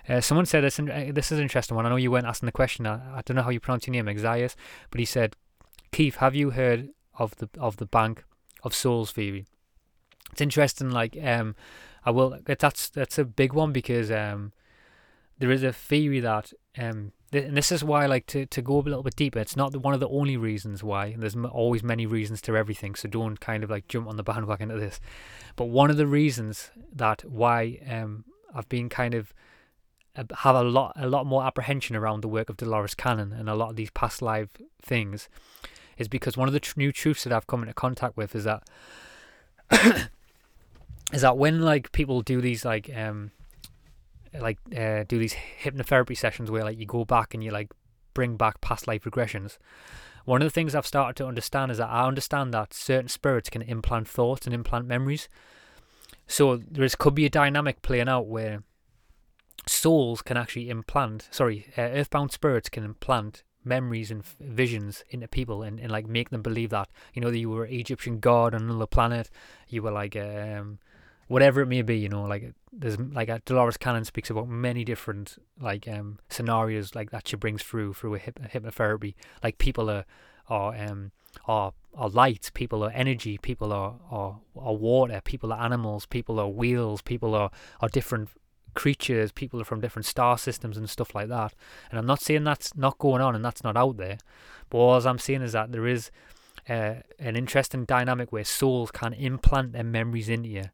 Uh, someone said this. Uh, this is an interesting one. I know you weren't asking the question. I, I don't know how you pronounce your name, Exias, but he said, "Keith, have you heard of the of the Bank of Souls theory?" It's interesting. Like, um, I will. That's that's a big one because um, there is a theory that um, th- and this is why, like, to, to go a little bit deeper, it's not the, one of the only reasons why. There's m- always many reasons to everything, so don't kind of like jump on the bandwagon of this. But one of the reasons that why um, I've been kind of have a lot a lot more apprehension around the work of Dolores Cannon and a lot of these past life things is because one of the tr- new truths that I've come into contact with is that is that when like people do these like um like uh, do these hypnotherapy sessions where like you go back and you like bring back past life regressions. One of the things I've started to understand is that I understand that certain spirits can implant thoughts and implant memories. So there is could be a dynamic playing out where souls can actually implant. Sorry, uh, earthbound spirits can implant memories and f- visions into people and, and like make them believe that you know that you were an Egyptian god on another planet. You were like um whatever it may be, you know, like there's like a, Dolores Cannon speaks about many different like um scenarios like that she brings through through a hypnotherapy. Like people are are um are are light, people are energy, people are, are are water, people are animals, people are wheels, people are are different creatures, people are from different star systems and stuff like that. And I'm not saying that's not going on and that's not out there, but all I'm saying is that there is uh, an interesting dynamic where souls can implant their memories into you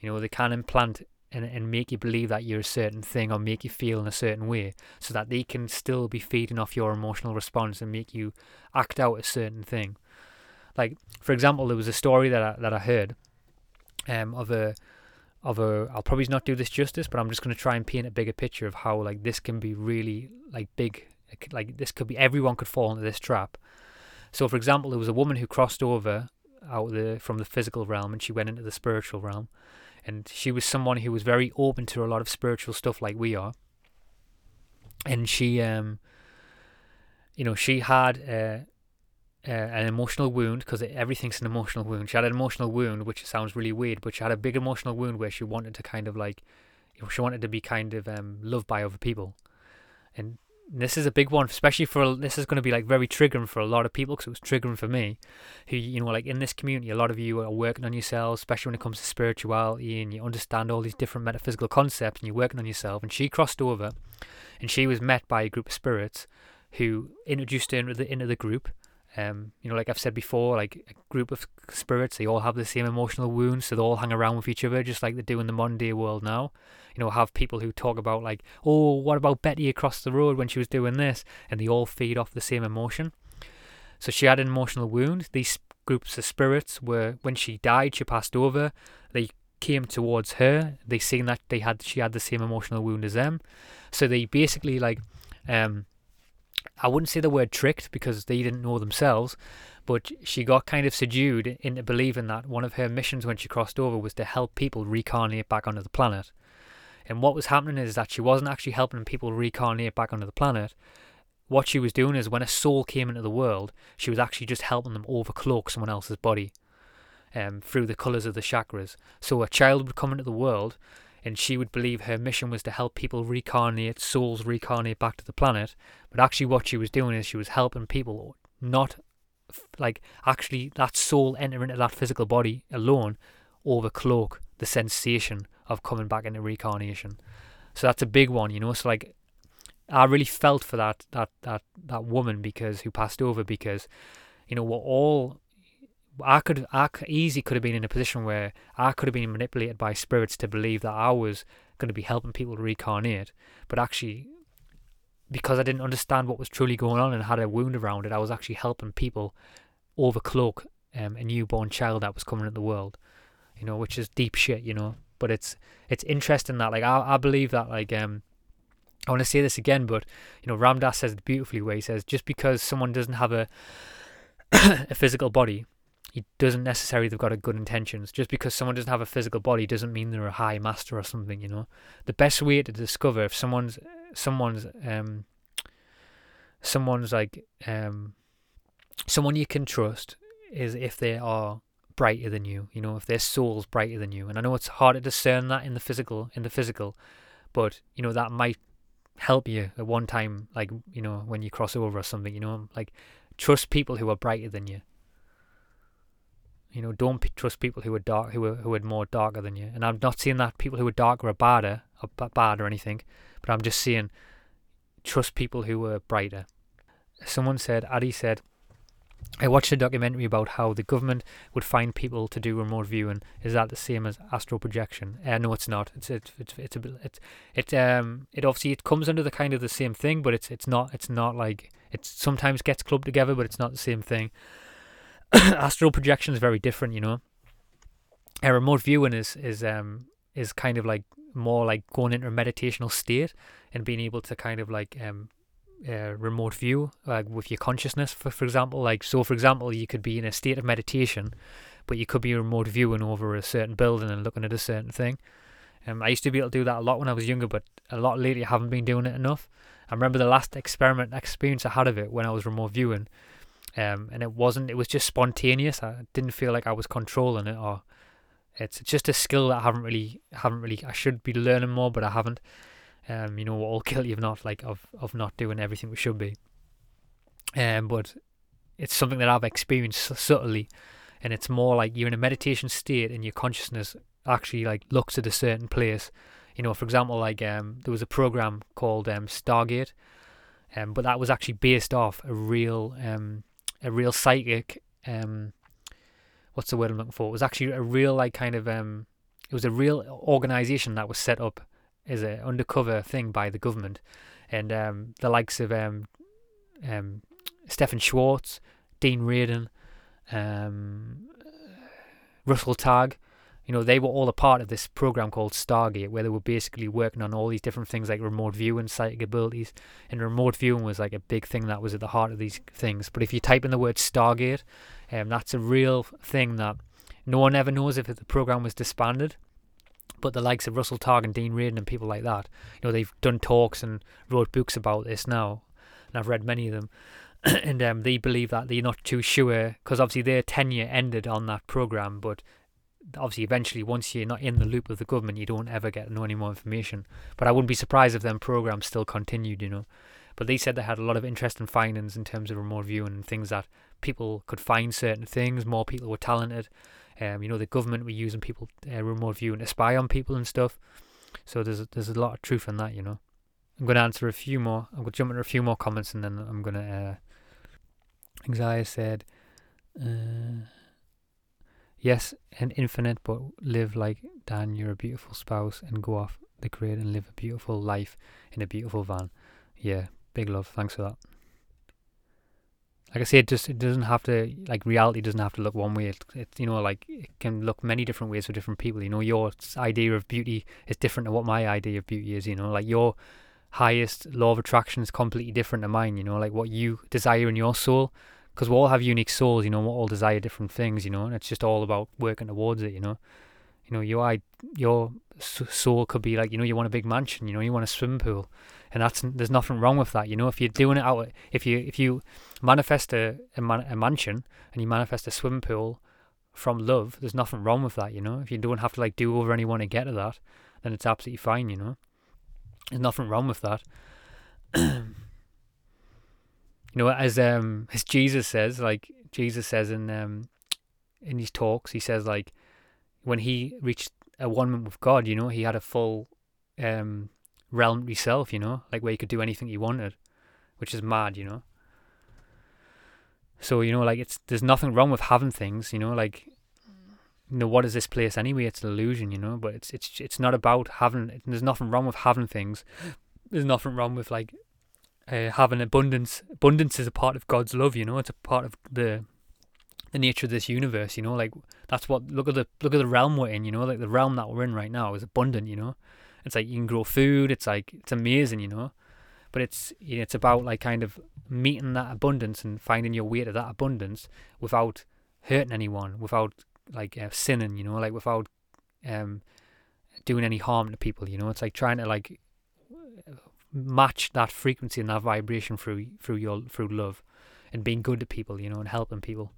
you know, they can implant and, and make you believe that you're a certain thing or make you feel in a certain way so that they can still be feeding off your emotional response and make you act out a certain thing. Like, for example, there was a story that I, that I heard um, of a of a I'll probably not do this justice, but I'm just going to try and paint a bigger picture of how like this can be really like big, like this could be everyone could fall into this trap. So, for example, there was a woman who crossed over out the from the physical realm and she went into the spiritual realm, and she was someone who was very open to a lot of spiritual stuff like we are and she um you know she had uh, uh, an emotional wound because everything's an emotional wound she had an emotional wound which sounds really weird but she had a big emotional wound where she wanted to kind of like she wanted to be kind of um, loved by other people and this is a big one, especially for this is going to be like very triggering for a lot of people because it was triggering for me. Who you know, like in this community, a lot of you are working on yourselves, especially when it comes to spirituality, and you understand all these different metaphysical concepts, and you're working on yourself. And she crossed over, and she was met by a group of spirits who introduced her into the into the group, um, you know, like I've said before, like a group of spirits, they all have the same emotional wounds, so they all hang around with each other, just like they do in the modern day world now. You know, have people who talk about like, oh, what about Betty across the road when she was doing this, and they all feed off the same emotion. So she had an emotional wound. These groups of spirits were, when she died, she passed over. They came towards her. They seen that they had, she had the same emotional wound as them. So they basically like, um, I wouldn't say the word tricked because they didn't know themselves, but she got kind of subdued into believing that one of her missions when she crossed over was to help people reincarnate back onto the planet. And what was happening is that she wasn't actually helping people reincarnate back onto the planet. What she was doing is when a soul came into the world, she was actually just helping them overcloak someone else's body um, through the colours of the chakras. So a child would come into the world and she would believe her mission was to help people reincarnate, souls reincarnate back to the planet. But actually, what she was doing is she was helping people not like actually that soul enter into that physical body alone overcloak the sensation of coming back into reincarnation. So that's a big one, you know. So like, I really felt for that that that that woman because who passed over because, you know, we're all I could, I easy could have been in a position where I could have been manipulated by spirits to believe that I was going to be helping people reincarnate, but actually, because I didn't understand what was truly going on and had a wound around it, I was actually helping people overcloak um, a newborn child that was coming into the world, you know, which is deep shit, you know. But it's it's interesting that like I I believe that like um I want to say this again, but you know Ram Dass says it beautifully where he says just because someone doesn't have a a physical body he doesn't necessarily they've got a good intentions. Just because someone doesn't have a physical body doesn't mean they're a high master or something. You know, the best way to discover if someone's someone's um someone's like um someone you can trust is if they are brighter than you. You know, if their soul's brighter than you. And I know it's hard to discern that in the physical in the physical, but you know that might help you at one time, like you know when you cross over or something. You know, like trust people who are brighter than you. You know, don't p- trust people who are dark, who are who are more darker than you. And I'm not saying that people who are darker are badder, or b- bad or anything, but I'm just saying trust people who are brighter. Someone said, Addy said, I watched a documentary about how the government would find people to do remote viewing. Is that the same as astral projection? Uh, no, it's not. It's it's it's it's a it's it um it obviously it comes under the kind of the same thing, but it's it's not it's not like it sometimes gets clubbed together, but it's not the same thing. astral projection is very different, you know. A remote viewing is is um is kind of like more like going into a meditational state and being able to kind of like um uh, remote view like with your consciousness. For for example like so for example you could be in a state of meditation but you could be remote viewing over a certain building and looking at a certain thing. Um, I used to be able to do that a lot when I was younger but a lot lately I haven't been doing it enough. I remember the last experiment experience I had of it when I was remote viewing um, and it wasn't it was just spontaneous I didn't feel like I was controlling it or it's just a skill that I haven't really haven't really I should be learning more but I haven't um, you know, we're all guilty of not like of of not doing everything we should be. Um, but it's something that I've experienced subtly, and it's more like you're in a meditation state, and your consciousness actually like looks at a certain place. You know, for example, like um, there was a program called um, Stargate, um, but that was actually based off a real um, a real psychic um, what's the word I'm looking for? It was actually a real like kind of um, it was a real organization that was set up as an undercover thing by the government, and um, the likes of um, um, Stephan Schwartz, Dean Radin, um, Russell Targ, you know, they were all a part of this program called Stargate, where they were basically working on all these different things like remote viewing, psychic abilities, and remote viewing was like a big thing that was at the heart of these things. But if you type in the word Stargate, um, that's a real thing that no one ever knows if the program was disbanded. But the likes of Russell Targ and Dean Radin and people like that, you know, they've done talks and wrote books about this now, and I've read many of them. and um, they believe that they're not too sure because obviously their tenure ended on that program, but obviously eventually once you're not in the loop of the government you don't ever get know any more information. But i wouldn't be surprised if them programs still continued you know. But they said they had a lot of interesting findings in terms of remote viewing and things that people could find certain things more people were talented. Um, you know the government were using people uh, remote viewing to spy on people and stuff. So there's a, there's a lot of truth in that you know. I'm going to answer a few more i'm going to jump into a few more comments and then i'm going to uh anxiety said uh, Yes, and infinite, but live like Dan, you're a beautiful spouse, and go off the grid and live a beautiful life in a beautiful van. Yeah, big love. Thanks for that. Like I say, it just it doesn't have to like reality doesn't have to look one way. It's it you know like it can look many different ways for different people. You know, your idea of beauty is different to what my idea of beauty is. You know, like your highest law of attraction is completely different to mine. You know, like what you desire in your soul because we all have unique souls, you know, we all desire different things, you know, and it's just all about working towards it, you know. You know, your your soul could be like, you know, you want a big mansion, you know, you want a swimming pool, and that's there's nothing wrong with that, you know. If you're doing it out, if you if you manifest a a, man, a mansion and you manifest a swimming pool from love, there's nothing wrong with that, you know. If you don't have to like do over anyone to get to that, then it's absolutely fine, you know. There's nothing wrong with that. you know, as um as Jesus says, like Jesus says in um in his talks, he says like when he reached a one with God, you know, he had a full um realm himself, you know, like where he could do anything he wanted, which is mad, you know. So you know, like it's there's nothing wrong with having things, you know, like you know what is this place anyway? It's an illusion, you know. But it's it's it's not about having. There's nothing wrong with having things. There's nothing wrong with like uh, an abundance. Abundance is a part of God's love, you know. It's a part of the the nature of this universe, you know. Like that's what look at the look at the realm we're in, you know. Like the realm that we're in right now is abundant, you know. It's like you can grow food. It's like it's amazing, you know. But it's you know, it's about like kind of meeting that abundance and finding your way to that abundance without hurting anyone, without like uh, sinning, you know, like without um, doing any harm to people. You know, it's like trying to like match that frequency and that vibration through through your through love and being good to people, you know, and helping people.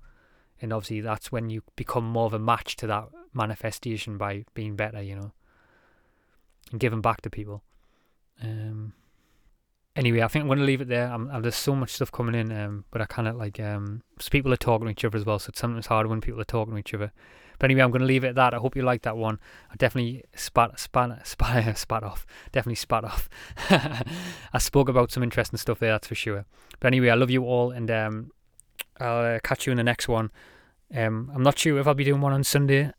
And obviously, that's when you become more of a match to that manifestation by being better, you know, and giving back to people. Um, anyway, I think I'm going to leave it there. I'm, I'm, there's so much stuff coming in, um, but I kind of like um, people are talking to each other as well, so it's sometimes harder when people are talking to each other. But anyway, I'm going to leave it at that. I hope you liked that one. I definitely spat, spat, spat, spat off. Definitely spat off. I spoke about some interesting stuff there, that's for sure. But anyway, I love you all, and um, I'll uh, catch you in the next one. Um, I'm not sure if I'll be doing one on Sunday.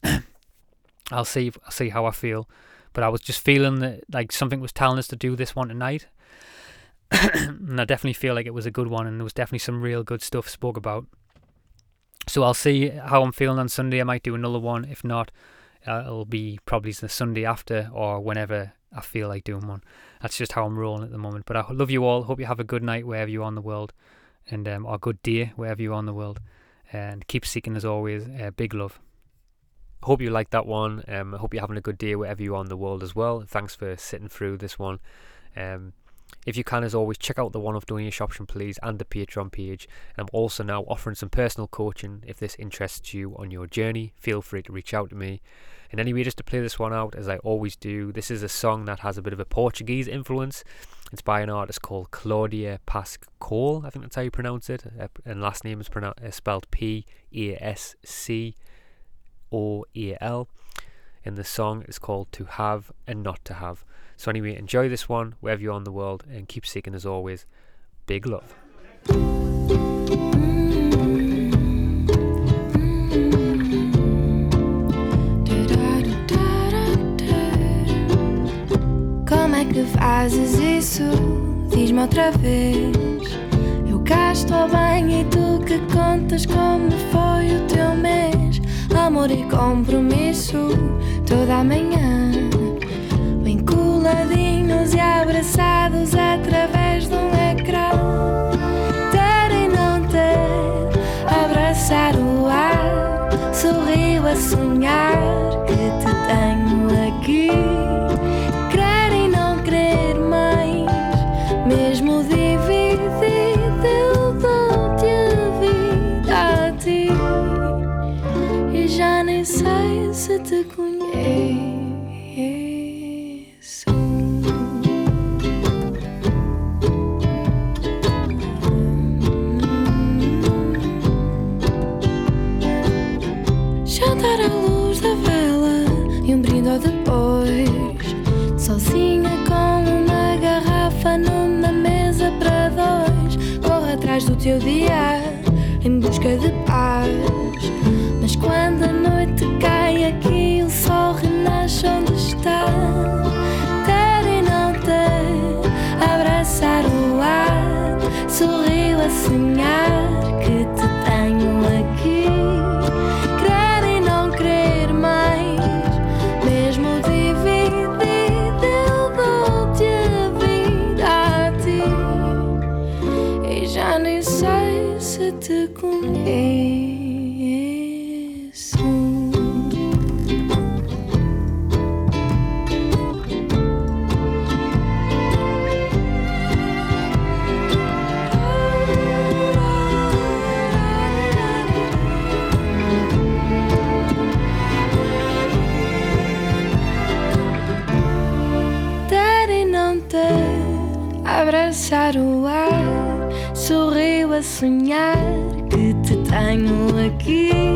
I'll see. I'll see how I feel. But I was just feeling that like something was telling us to do this one tonight, and I definitely feel like it was a good one, and there was definitely some real good stuff spoke about. So I'll see how I'm feeling on Sunday. I might do another one. If not, uh, it'll be probably the Sunday after or whenever I feel like doing one. That's just how I'm rolling at the moment. But I love you all. Hope you have a good night wherever you are in the world, and um, or good day wherever you are in the world. And keep seeking as always. Uh, big love. Hope you liked that one. Um, I hope you're having a good day wherever you are in the world as well. Thanks for sitting through this one. Um, if you can, as always, check out the One Off Donation option, please, and the Patreon page. And I'm also now offering some personal coaching. If this interests you on your journey, feel free to reach out to me. And anyway, just to play this one out, as I always do, this is a song that has a bit of a Portuguese influence. It's by an artist called Claudia Pascoal, I think that's how you pronounce it. Uh, and last name is pronounced, uh, spelled P A S C O A L. And the song is called To Have and Not to Have. So, anyway, enjoy this one wherever you are in the world and keep seeking as always. Big love. Como é que fazes isso? Diz-me outra vez. Eu cá estou bem e tu que contas como foi o teu mês. Amor e compromisso toda a manhã e abraçados através de um ecrã. Ter e não ter, abraçar o ar, sorriu a sonhar que te tenho aqui. Teu dia em busca de paz. Mas quando a noite cai aqui, o sol renasce onde está. Ter e não ter, abraçar o ar, sorriu a sonhar que te sonhar que te tenho aqui.